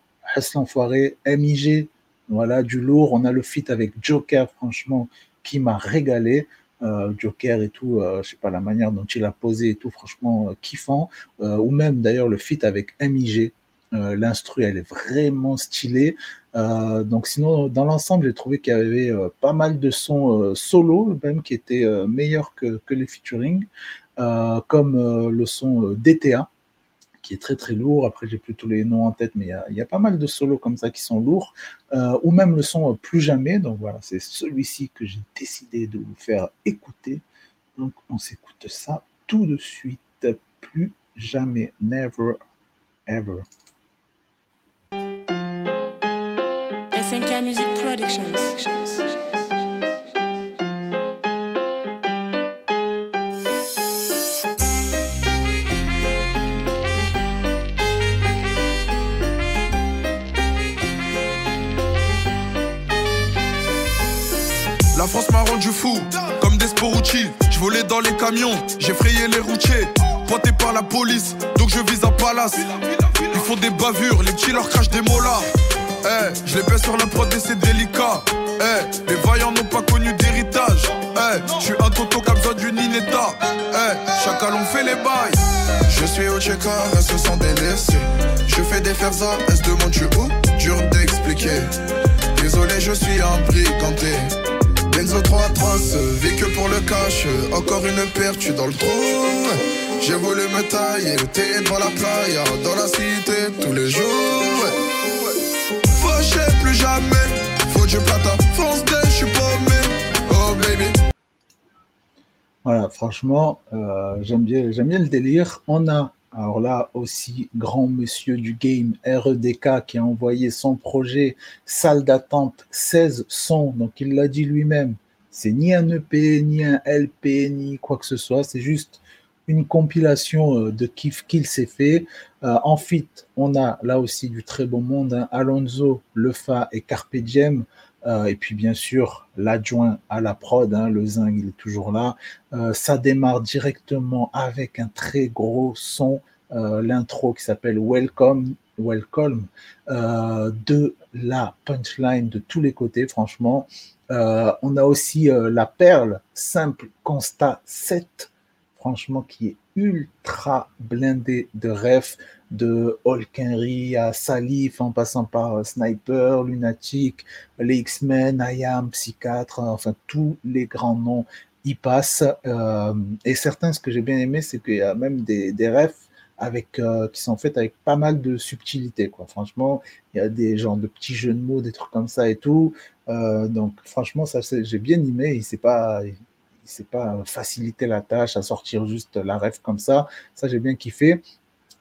L'Enfoiré, MIG. Voilà, du lourd. On a le feat avec Joker, franchement, qui m'a régalé. Euh, Joker et tout, euh, je sais pas la manière dont il a posé et tout, franchement euh, kiffant. Ou même d'ailleurs le feat avec MIG. L'instru, elle est vraiment stylée. Donc sinon, dans l'ensemble, j'ai trouvé qu'il y avait pas mal de sons solo, même qui étaient meilleurs que, que les featuring, comme le son DTA, qui est très très lourd. Après, j'ai plus tous les noms en tête, mais il y a, pas mal de solos comme ça qui sont lourds, Euh, ou même le son Plus jamais. Donc voilà, c'est celui-ci que j'ai décidé de vous faire écouter. Donc on s'écoute ça tout de suite. Plus jamais, never, ever. Music Productions. France m'a rendu fou, comme des Sporucci. Je volais dans les camions, j'ai frayé les routiers. Pointé par la police, donc je vise un palace. Ils font des bavures, les petits leur crachent des molars. Eh, je les baisse sur la prod et c'est délicat. Eh, les vaillants n'ont pas connu d'héritage. Eh, je suis un toto comme besoin d'une Ineta. Eh, chacal on fait les bails. Je suis au checker, elles se sont délaissées. Je fais des ferzas, elles se demandent tu où? Dur d'expliquer. Désolé, je suis un briganté. Benzo 3 traces, vis que pour le cash. Encore une perche dans le trou. J'ai voulu me tailler, t'es devant la playa, dans la cité tous les jours. Fauché plus jamais, faut du plata, fonce je suis paumé. Oh baby. Voilà, franchement, euh, j'aime bien, j'aime bien le délire. On a, alors là aussi, grand monsieur du game, REDK, qui a envoyé son projet Salle d'attente 16 sons. Donc, il l'a dit lui-même. C'est ni un EP, ni un LP, ni quoi que ce soit. C'est juste une compilation euh, de kiff qu'il s'est fait. Euh, en on a là aussi du très beau monde. hein. Alonso, Lefa et Carpe Diem. Euh, et puis bien sûr, l'adjoint à la prod, hein, le zinc, il est toujours là. Euh, ça démarre directement avec un très gros son, euh, l'intro qui s'appelle Welcome, Welcome, de la punchline de tous les côtés, franchement. On a aussi la perle, simple constat 7, franchement, qui est ultra blindé de refs, de Hulk Henry à Salif, en passant par euh, Sniper, Lunatic, les X-Men, IAM, Psychiatre, enfin tous les grands noms y passent. Euh, et certains, ce que j'ai bien aimé, c'est qu'il y a même des, des refs avec, euh, qui sont faits avec pas mal de subtilité. Quoi. Franchement, il y a des genres de petits jeux de mots, des trucs comme ça et tout. Donc franchement, ça j'ai bien aimé. Il s'est pas, il s'est pas facilité la tâche à sortir juste la ref comme ça. Ça j'ai bien kiffé.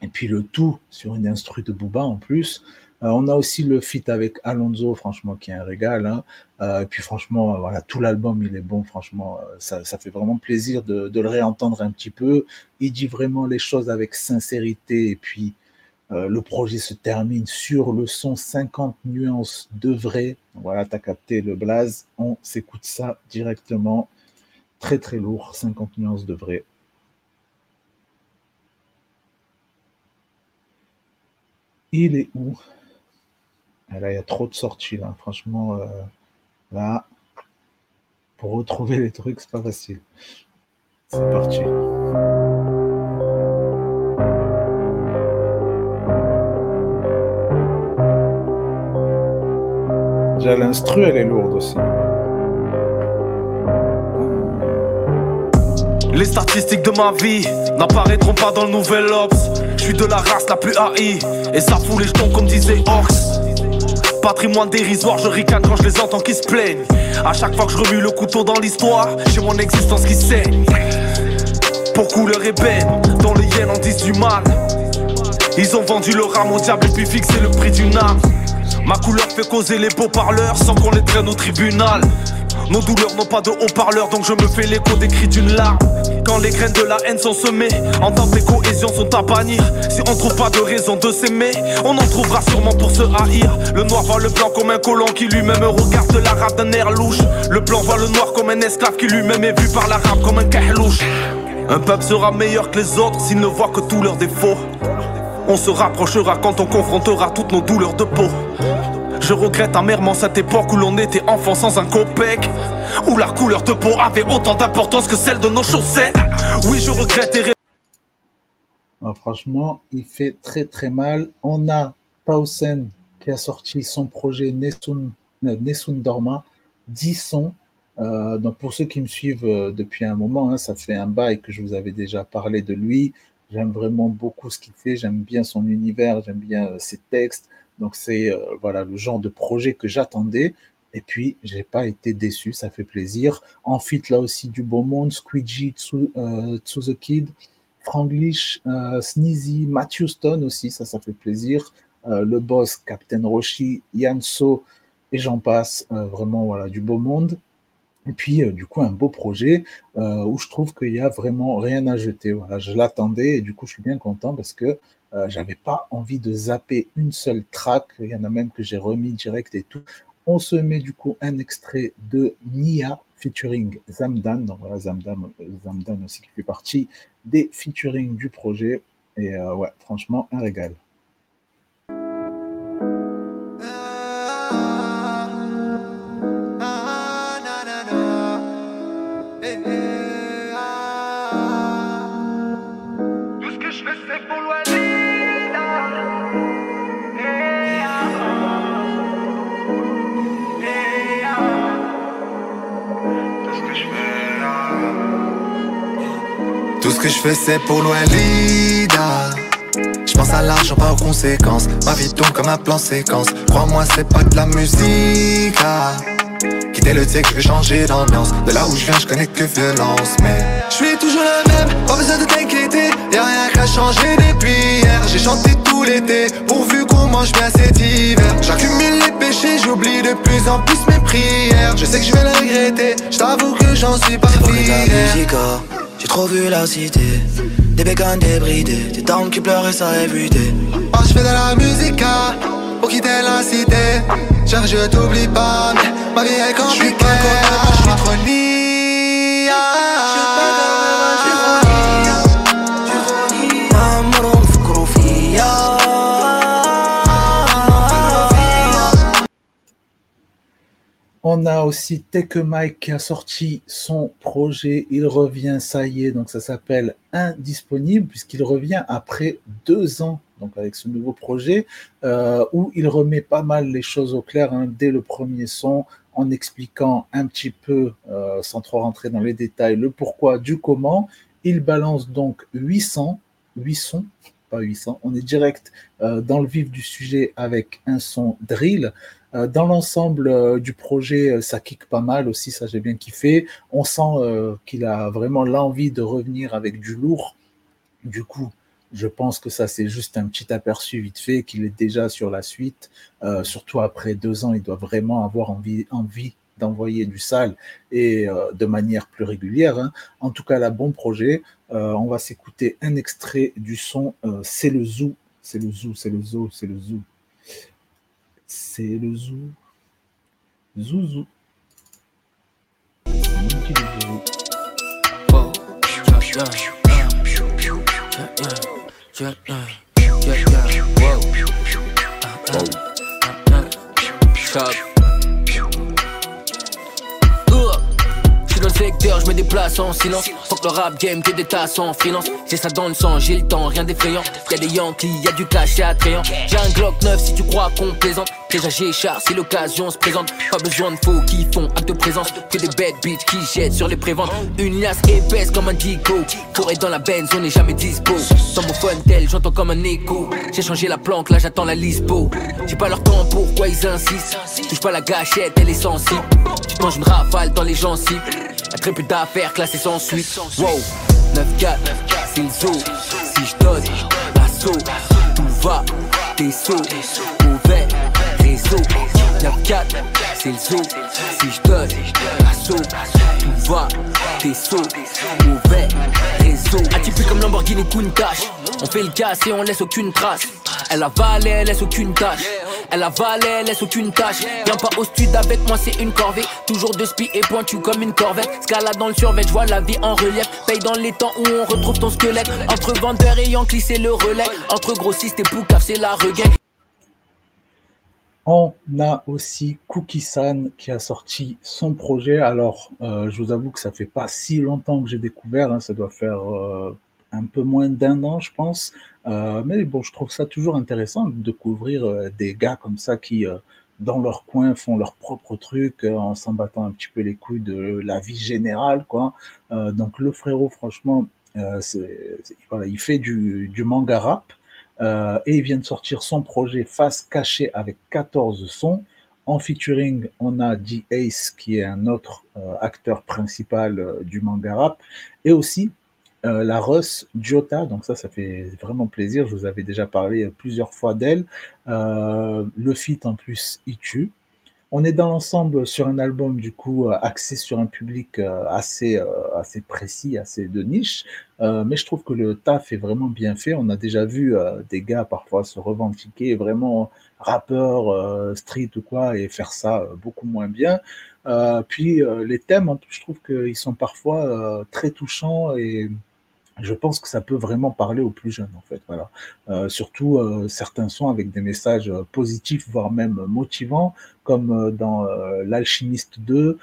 Et puis le tout sur une instru de Booba en plus. Euh, on a aussi le feat avec Alonso, franchement, qui est un régal. hein. Euh, et puis franchement, voilà, tout l'album, il est bon. Franchement, euh, ça, ça fait vraiment plaisir de, le réentendre un petit peu. Il dit vraiment les choses avec sincérité. Et puis, le projet se termine sur le son 50 nuances de vrai. Voilà, tu as capté le blaze. On s'écoute ça directement. Très très lourd, 50 nuances de vrai. Il est où? Ah, Là, il y a trop de sorties. Là. Franchement, euh, là, pour retrouver les trucs, c'est pas facile. C'est parti. Déjà, l'instru, elle est lourde aussi. Les statistiques de ma vie n'apparaîtront pas dans le nouvel Ops. Je suis de la race la plus haïe et ça fout les jetons comme disait Orx. Patrimoine dérisoire, je ricane quand je les entends qui se plaignent. À chaque fois que je remue le couteau dans l'histoire, j'ai mon existence qui saigne. Pour couleur ébène, dans les hyènes en disent du mal. Ils ont vendu leur âme au diable et puis fixé le prix d'une âme. Ma couleur fait causer les beaux parleurs sans qu'on les traîne au tribunal. Nos douleurs n'ont pas de haut-parleur, donc je me fais l'écho des cris d'une larme. Quand les graines de la haine sont semées, entente et cohésion sont à bannir. Si on trouve pas de raison de s'aimer, on en trouvera sûrement pour se haïr. Le noir voit le blanc comme un colon qui lui-même regarde l'arabe d'un air louche. Le blanc voit le noir comme un esclave qui lui-même est vu par l'arabe comme un kahlouche. Un peuple sera meilleur que les autres s'il ne voit que tous leurs défauts. On se rapprochera quand on confrontera toutes nos douleurs de peau. Je regrette amèrement cette époque où l'on était enfant sans un copec. Où la couleur de peau avait autant d'importance que celle de nos chaussettes. Oui, je regrette et Ah, franchement, il fait très très mal. On a Pausen qui a sorti son projet Nessun, euh, Nessun Dorma, 10 sons. Euh, donc pour ceux qui me suivent euh, depuis un moment, hein, ça fait un bail que je vous avais déjà parlé de lui. J'aime vraiment beaucoup ce qu'il fait, j'aime bien son univers, j'aime bien euh, ses textes. Donc c'est euh, voilà le genre de projet que j'attendais. Et puis j'ai pas été déçu, ça fait plaisir. En fit là aussi du beau monde, Squeegee, Tsu, Tsu the Kid, Franglish, euh, Sneezy, Matthew Stone aussi, ça ça fait plaisir. Euh, le boss, Captain Roshi, Yanso et j'en passe. Euh, vraiment voilà du beau monde. Et puis, du coup, un beau projet où je trouve qu'il y a vraiment rien à jeter. Je l'attendais et du coup, je suis bien content parce que euh, j'avais pas envie de zapper une seule track. Il y en a même que j'ai remis direct et tout. On se met du coup un extrait de Nia featuring Zamdan. Donc voilà, Zamdan, Zamdan aussi qui fait partie des featuring du projet. Et euh, ouais, franchement, un régal. Ce que je fais c'est pour Loualida Je pense à l'argent pas aux conséquences. Ma vie tourne comme un plan séquence. Crois-moi c'est pas de la musique ah. Quitter le texte, je vais changer d'ambiance. De là où je viens je connais que violence. Mais je suis toujours le même, pas besoin de t'inquiéter. Y'a rien qui a changé depuis hier. J'ai chanté tout l'été Pourvu qu'on mange bien cet hiver. J'accumule les péchés, j'oublie de plus en plus mes prières. Je sais que je vais le regretter Je t'avoue que j'en suis pas fier. oh, j'ai trop vu la cité. Des bécanes débridées, des dents qui pleuraient ça everyday. Oh, je fais de la musique ah, pour quitter la cité. Cher, je t'oublie pas, mais ma vie est compliquée. On a aussi Take Mike qui a sorti son projet. Il revient, ça y est, donc ça s'appelle Indisponible, puisqu'il revient après deux ans, donc avec ce nouveau projet, euh, où il remet pas mal les choses au clair hein, dès le premier son, en expliquant un petit peu, euh, sans trop rentrer dans les détails, le pourquoi du comment. Il balance donc 800, 8 sons, pas 800, on est direct euh, dans le vif du sujet avec un son drill. Euh, dans l'ensemble euh, du projet, euh, ça kick pas mal aussi, ça j'ai bien kiffé. On sent qu'il a vraiment l'envie de revenir avec du lourd. Du coup, je pense que ça c'est juste un petit aperçu vite fait, qu'il est déjà sur la suite. Surtout après deux ans, il doit vraiment avoir envie, d'envoyer du sale et de manière plus régulière. hein. En tout cas, là, bon projet. On va s'écouter un extrait du son C'est le zoo. C'est le zoo, c'est le zoo, c'est le zoo. C'est le zoo. Zouzou. Je secteur, je me déplace en silence. Faut que le rap game que des tasses en freelance. J'ai ça dans le sang, j'ai le temps, rien d'effrayant. Y'a des Yankees, y'a du cash et attrayant. J'ai un Glock 9 si tu crois qu'on plaisante. Déjà j'ai char si l'occasion se présente. Pas besoin de faux qui font acte de présence. Que des bad bitches qui jettent sur les préventes. Une liasse épaisse comme un dico. Pour être dans la benz, on n'est jamais dispo. Dans mon tel, j'entends comme un écho. J'ai changé la planque, là j'attends la lispo. J'ai pas leur temps, pourquoi ils insistent? Touche pas la gâchette, elle est sensible. Tu manges une rafale dans les gencives. Y'a très peu d'affaires classées sans suite. Wow, 9-4, c'est le zoo. Si je donne l'assaut, tout va, t'es saut. Mauvais, réseau, réseau. Y'a 4, c'est le zoo. Si je donne l'assaut, tout va, t'es saut, mauvais réseau. Atypique comme Lamborghini Countach. On fait le casse et on laisse aucune trace. Elle avale, elle laisse aucune tâche. Elle avale, elle laisse aucune tâche. Viens pas au stud avec moi, c'est une corvée. Toujours de spi et pointu comme une corvette. Scala dans le survêt, je vois la vie en relief. Paye dans les temps où on retrouve ton squelette. Entre vendeur et Yankee, c'est le relais. Entre grossiste et poucaf, c'est la regain. On a aussi Cookie-san qui a sorti son projet. Alors, euh, je vous avoue que ça fait pas si longtemps que j'ai découvert. hein. Ça doit faire euh, un peu moins d'un an, je pense. Euh, mais bon, je trouve ça toujours intéressant de découvrir euh, des gars comme ça qui, euh, dans leur coin, font leur propre truc euh, en s'en battant un petit peu les couilles de la vie générale, quoi. Euh, donc, le frérot, franchement, euh, voilà, il fait du, du manga rap. Euh, et il vient de sortir son projet Face cachée avec 14 sons. En featuring, on a D Ace qui est un autre euh, acteur principal euh, du manga rap et aussi la Russ Jota. Donc ça, ça fait vraiment plaisir. Je vous avais déjà parlé plusieurs fois d'elle. Le feat en plus, il tue. On est dans l'ensemble sur un album du coup euh, axé sur un public euh, assez euh, assez précis, assez de niche, mais je trouve que le taf est vraiment bien fait. On a déjà vu des gars parfois se revendiquer vraiment rappeur, street ou quoi et faire ça beaucoup moins bien. Puis les thèmes, je trouve qu'ils sont parfois très touchants et je pense que ça peut vraiment parler aux plus jeunes, en fait. Voilà. Euh, surtout euh, certains sons avec des messages euh, positifs, voire même motivants, comme dans L'Alchimiste 2, euh,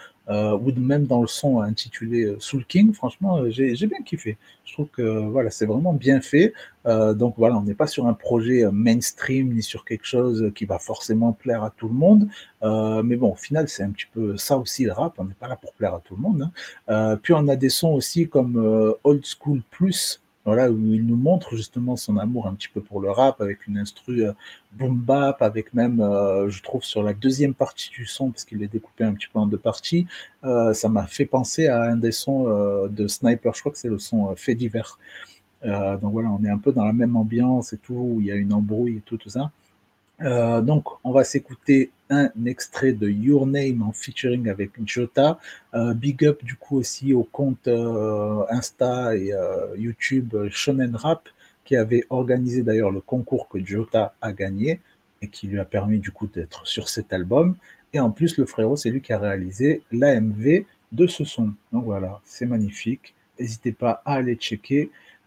ou même dans le son intitulé euh, Soul King. Franchement, euh, j'ai bien kiffé. Je trouve que voilà, c'est vraiment bien fait. Euh, donc voilà, on n'est pas sur un projet euh, mainstream ni sur quelque chose qui va forcément plaire à tout le monde. Euh, mais bon, au final, c'est un petit peu ça aussi le rap. On n'est pas là pour plaire à tout le monde. hein. Euh, puis on a des sons aussi comme euh, Old School Plus, voilà, où il nous montre justement son amour un petit peu pour le rap avec une instru euh, boom bap, avec même, euh, je trouve, sur la deuxième partie du son, parce qu'il est découpé un petit peu en deux parties, euh, ça m'a fait penser à un des sons de Sniper, je crois que c'est le son Fait divers. Donc voilà, on est un peu dans la même ambiance et tout, où il y a une embrouille et tout, tout ça. Euh, donc, on va s'écouter un extrait de Your Name en featuring avec Jota. Euh, big up du coup aussi au compte euh, Insta et YouTube Shonen Rap qui avait organisé d'ailleurs le concours que Jota a gagné et qui lui a permis du coup d'être sur cet album. Et en plus, le frérot, c'est lui qui a réalisé l'AMV de ce son. Donc voilà, c'est magnifique. N'hésitez pas à aller checker.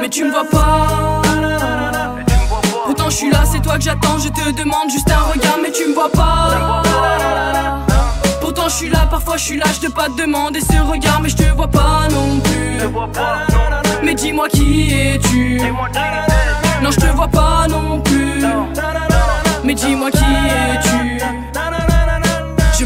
Mais tu me vois pas. Pourtant je suis là, c'est toi que j'attends. Je te demande juste un regard, mais tu me vois pas. Pourtant je suis là, parfois je suis là, je te pas te demander ce regard, mais je te vois pas non plus. Mais dis-moi qui es-tu? Non, je te vois pas non plus. Mais dis-moi qui es-tu?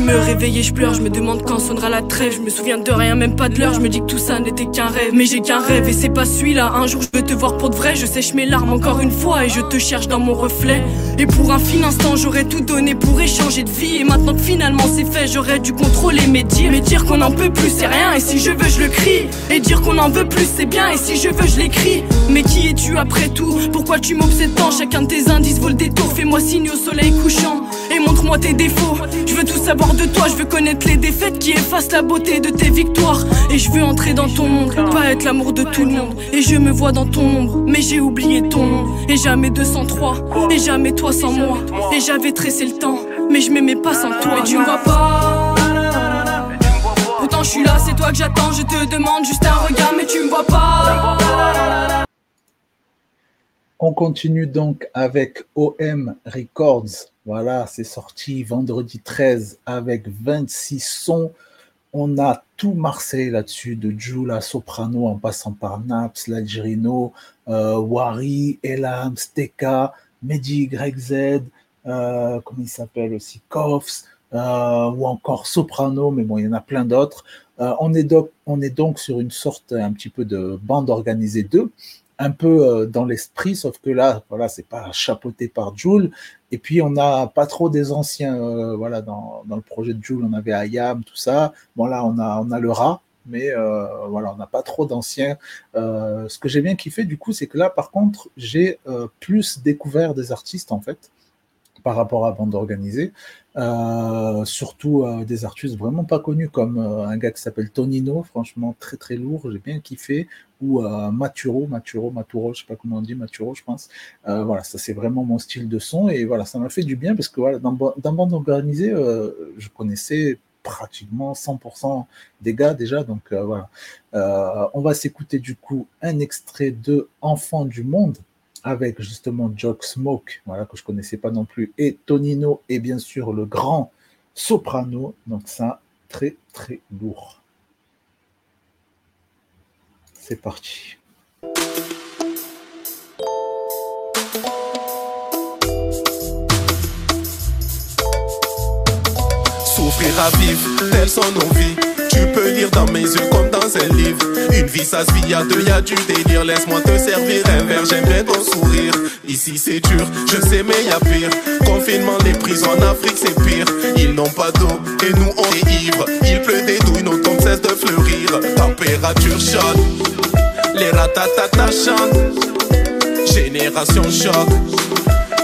Me réveille et je pleure, je me demande quand sonnera la trêve. Je me souviens de rien, même pas de l'heure. Je me dis que tout ça n'était qu'un rêve. Mais j'ai qu'un rêve et c'est pas celui-là. Un jour je veux te voir pour de vrai. Je sèche mes larmes encore une fois et je te cherche dans mon reflet. Et pour un fin instant, j'aurais tout donné pour échanger de vie. Et maintenant que finalement c'est fait, j'aurais dû contrôler mes dires. Mais dire qu'on en peut plus, c'est rien. Et si je veux, je le crie. Et dire qu'on en veut plus, c'est bien. Et si je veux, je l'écris. Mais qui es-tu après tout? Pourquoi tu m'obsèdes tant? Chacun de tes indices vaut le détour. Fais-moi signe au soleil couchant. Et montre-moi tes défauts. Je veux tout savoir de toi, je veux connaître les défaites qui effacent la beauté de tes victoires. Et je veux entrer dans ton monde, pas être l'amour de tout le monde. Et je me vois dans ton ombre, mais j'ai oublié ton nom. Et jamais 203, et jamais toi sans moi. Et j'avais tressé le temps, mais je m'aimais pas sans toi. Et tu me vois pas. Pourtant je suis là, c'est toi que j'attends. Je te demande juste un regard, mais tu me vois pas. On continue donc avec OM Records. Voilà, c'est sorti vendredi 13 avec 26 sons. On a tout Marseille là-dessus, de Jula, Soprano, en passant par Naps, L'Algerino, euh, Wari, Elam, Steka, Mehdi YZ, euh, comment il s'appelle aussi, Koffs, euh, ou encore Soprano, mais bon, il y en a plein d'autres. Euh, on, est donc, on est donc sur une sorte un petit peu de bande organisée 2, un peu euh, dans l'esprit, sauf que là, voilà, c'est pas chapeauté par Joule. Et puis, on n'a pas trop des anciens, euh, voilà, dans, dans, le projet de Joule, on avait Ayam, tout ça. Bon, là, on a, on a le rat, mais euh, voilà, on n'a pas trop d'anciens. Euh, ce que j'ai bien kiffé, du coup, c'est que là, par contre, j'ai euh, plus découvert des artistes, en fait, par rapport à Bande Organisée. Euh, surtout euh, des artistes vraiment pas connus comme euh, un gars qui s'appelle Tonino, franchement très très lourd, j'ai bien kiffé, ou Maturo, Maturo, Maturo, je sais pas comment on dit, Maturo, je pense. voilà, ça c'est vraiment mon style de son et voilà, ça m'a fait du bien parce que voilà, dans, dans Bande Organisée, je connaissais pratiquement 100% des gars déjà. Donc voilà. On va s'écouter du coup un extrait de Enfant du Monde avec justement Jock Smoke, voilà, que je connaissais pas non plus, et Tonino, et bien sûr le grand soprano. Donc ça, très très lourd. C'est parti. souffrir à vivre, sont nos vies. Tu peux lire dans mes yeux comme dans un livre. Une vie ça se vit à deux, y'a du délire. Laisse-moi te servir un verre, j'aime bien ton sourire. Ici c'est dur, je sais mais y'a pire. Confinement, les prisons en Afrique c'est pire. Ils n'ont pas d'eau et nous on est ivres. Il pleut des douilles, nos tombes cessent de fleurir. Température chaude, les ratatata chantent. Génération choc,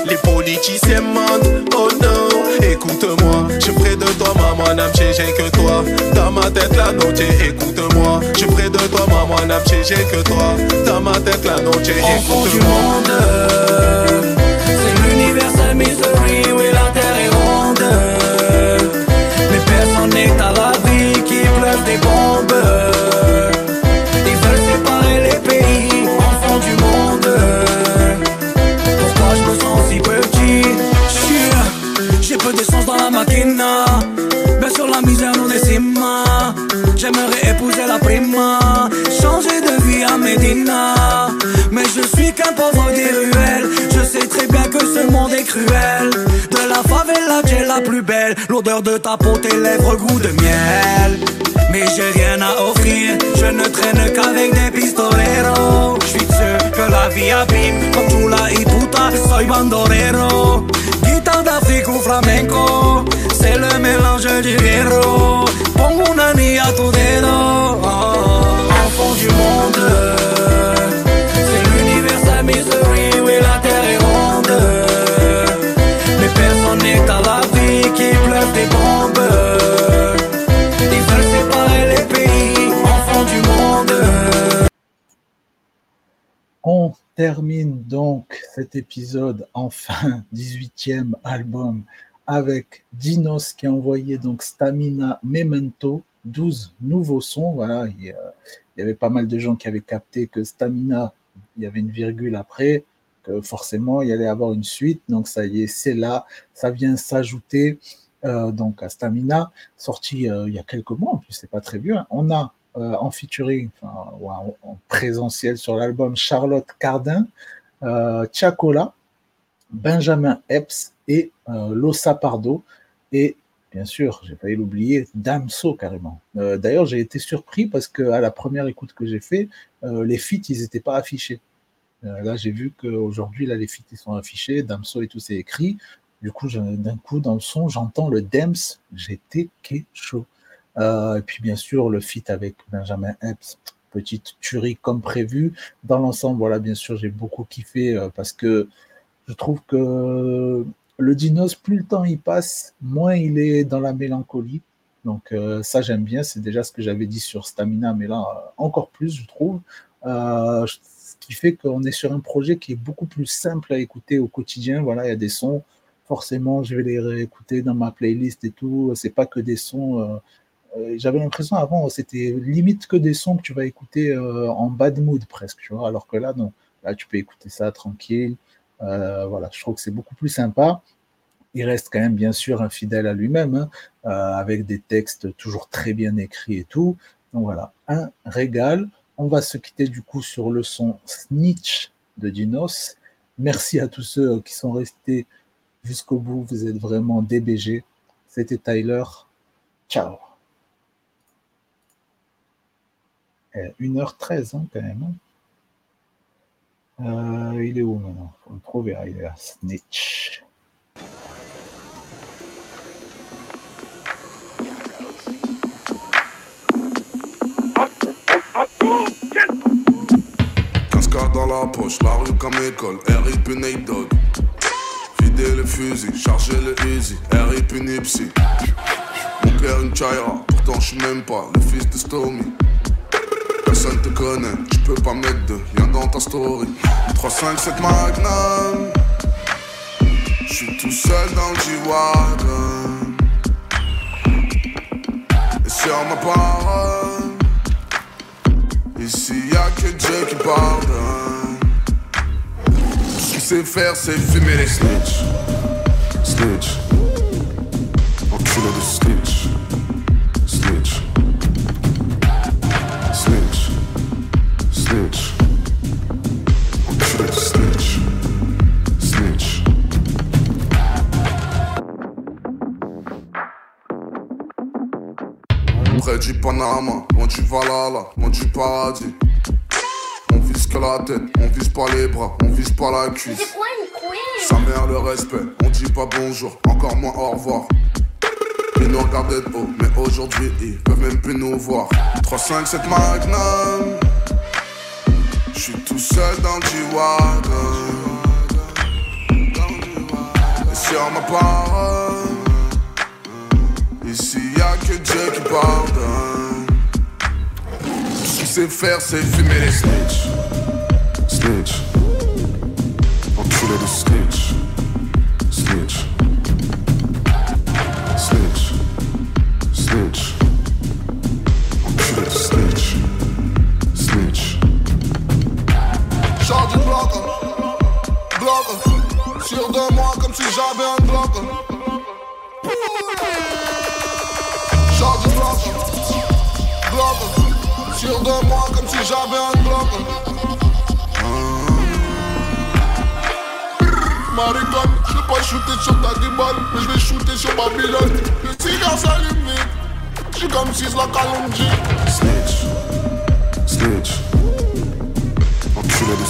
les politiciens mentent. Oh non. Écoute-moi, je suis près de toi, maman, n'a j'ai que toi. Dans ma tête, la noche, écoute-moi. Je suis près de toi, maman, n'a j'ai que toi. Dans ma tête, la noche, écoute-moi. C'est l'universal misery, oui, De la favela j'ai la plus belle L'odeur de ta peau, tes lèvres goût de miel mais j'ai rien à offrir, je ne traîne qu'avec des pistoleros. Je suis sûr que la vie abîme, comme tout la hiputa, soy bandolero. Guitare d'Afrique ou flamenco, c'est le mélange du héros. Pongo una a tu dedo, enfant du monde. C'est l'universal misery, oui la terre On termine donc cet épisode, enfin [LAUGHS] 18e album, avec Dinos qui a envoyé donc Stamina Memento, 12 nouveaux sons. Voilà, il y, avait pas mal de gens qui avaient capté que Stamina, il y avait une virgule après, que forcément il y allait avoir une suite. Donc ça y est, c'est là, ça vient s'ajouter donc à Stamina, sorti euh, il y a quelques mois, en plus c'est pas très vieux. hein. On a euh, en featuring, en, en présentiel sur l'album Charlotte Cardin, euh, Chacola, Benjamin Epps et euh, Losa Pardo. Et bien sûr, j'ai failli l'oublier, Damso carrément. Euh, D'ailleurs, j'ai été surpris parce que à la première écoute que j'ai fait, euh, les feats, ils n'étaient pas affichés. Euh, là, j'ai vu qu'aujourd'hui, là, les feats, ils sont affichés, Damso et tout, c'est écrit. Du coup, d'un coup, dans le son, j'entends le Dems, j'étais chaud. Euh, et puis, bien sûr, le feat avec Benjamin Epps, petite tuerie comme prévu. Dans l'ensemble, voilà, bien sûr, j'ai beaucoup kiffé euh, parce que je trouve que le Dinos, plus le temps y passe, moins il est dans la mélancolie. Donc euh, ça, j'aime bien. C'est déjà ce que j'avais dit sur Stamina, mais là, encore plus, je trouve. Ce qui fait qu'on est sur un projet qui est beaucoup plus simple à écouter au quotidien. Voilà, il y a des sons. Forcément, je vais les réécouter dans ma playlist et tout. C'est pas que des sons. euh, euh, J'avais l'impression avant, c'était limite que des sons que tu vas écouter euh, en bad mood presque, tu vois. Alors que là, non. Là, tu peux écouter ça tranquille. Voilà, je trouve que c'est beaucoup plus sympa. Il reste quand même bien sûr un fidèle à lui-même, hein, avec des textes toujours très bien écrits et tout. Donc voilà, un régal. On va se quitter du coup sur le son Snitch de Dinos. Merci à tous ceux qui sont restés jusqu'au bout. Vous êtes vraiment DBG. C'était Tyler. Ciao. Eh, 1h13 hein, quand même. hein. Euh, il est où maintenant? Faut le trouver. Ah, il est là. Snitch. Cascade dans la poche, la rue comme école, RIP Nate Dogg. Vider le fusil, charger le Uzi, RIP Nipsey. Mon père une Chaira, pourtant je même pas le fils de Stormy. Personne te connaît, tu peux pas mettre de lien dans ta story. 3, 5, 7 Magnum. Je suis tout seul dans le G-Wagon. Et sur ma parole, ici y'a que Dieu qui pardonne. Sait faire, c'est fumer les snitch. Snitch. Enculé de snitch. Snitch. Snitch. Snitch. Enculé de snitch. Snitch. Près du Panama, loin du Valhalla, loin du paradis. On vise que la tête, on vise pas les bras, on vise pas la cuisse. Sa mère le respect, on dit pas bonjour, encore moins au revoir. Ils nous regardaient de haut, mais aujourd'hui ils peuvent même plus nous voir. 3, 5, 7 Magnum. Je suis tout seul dans du wagon. Et sur ma parole, ici y'a que Dieu qui pardonne. Tout ce qu'il sait faire, c'est fumer les snitch. Snitch. Enculé de snitch. Snitch. Snitch. Snitch. Enculé de snitch. Snitch. Charge du bloc, bloc, sur de moi comme si j'avais un bloc. Charge du bloc, bloc, sur de moi comme si j'avais un bloc. Maricon, je vais pas shooter sur ta guibole, mais je vais shooter sur Babylone. Le cigare s'allume je comme si la Kalonji. Snitch. Snitch. Enculé de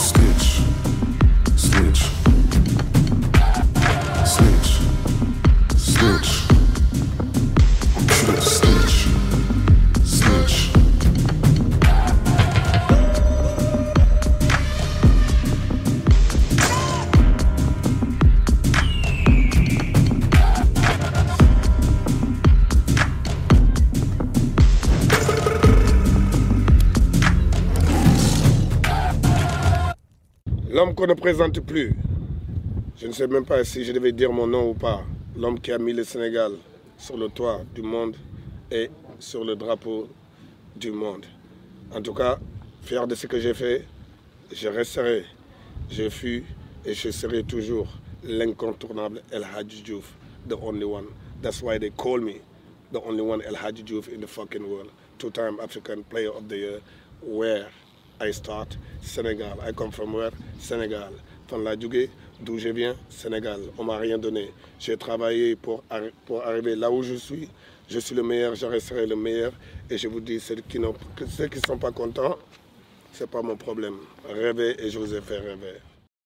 ne présente plus. Je ne sais même pas si je devais dire mon nom ou pas. L'homme qui a mis le Sénégal sur le toit du monde et sur le drapeau du monde. En tout cas, fier de ce que j'ai fait, je resterai, je fus et je serai toujours l'incontournable El Hadji Diouf, the only one. That's why they call me the only one El Hadji Diouf in the fucking world. Two-time African Player of the Year. Where I start, Sénégal. I come from where? Sénégal. Jógee, d'où je viens, Sénégal. On m'a rien donné. J'ai travaillé pour, arri- pour arriver là où je suis. Je suis le meilleur, je resterai le meilleur. Et je vous dis, ceux qui ne sont pas contents, c'est pas mon problème. Rêvez et je vous ai fait rêver.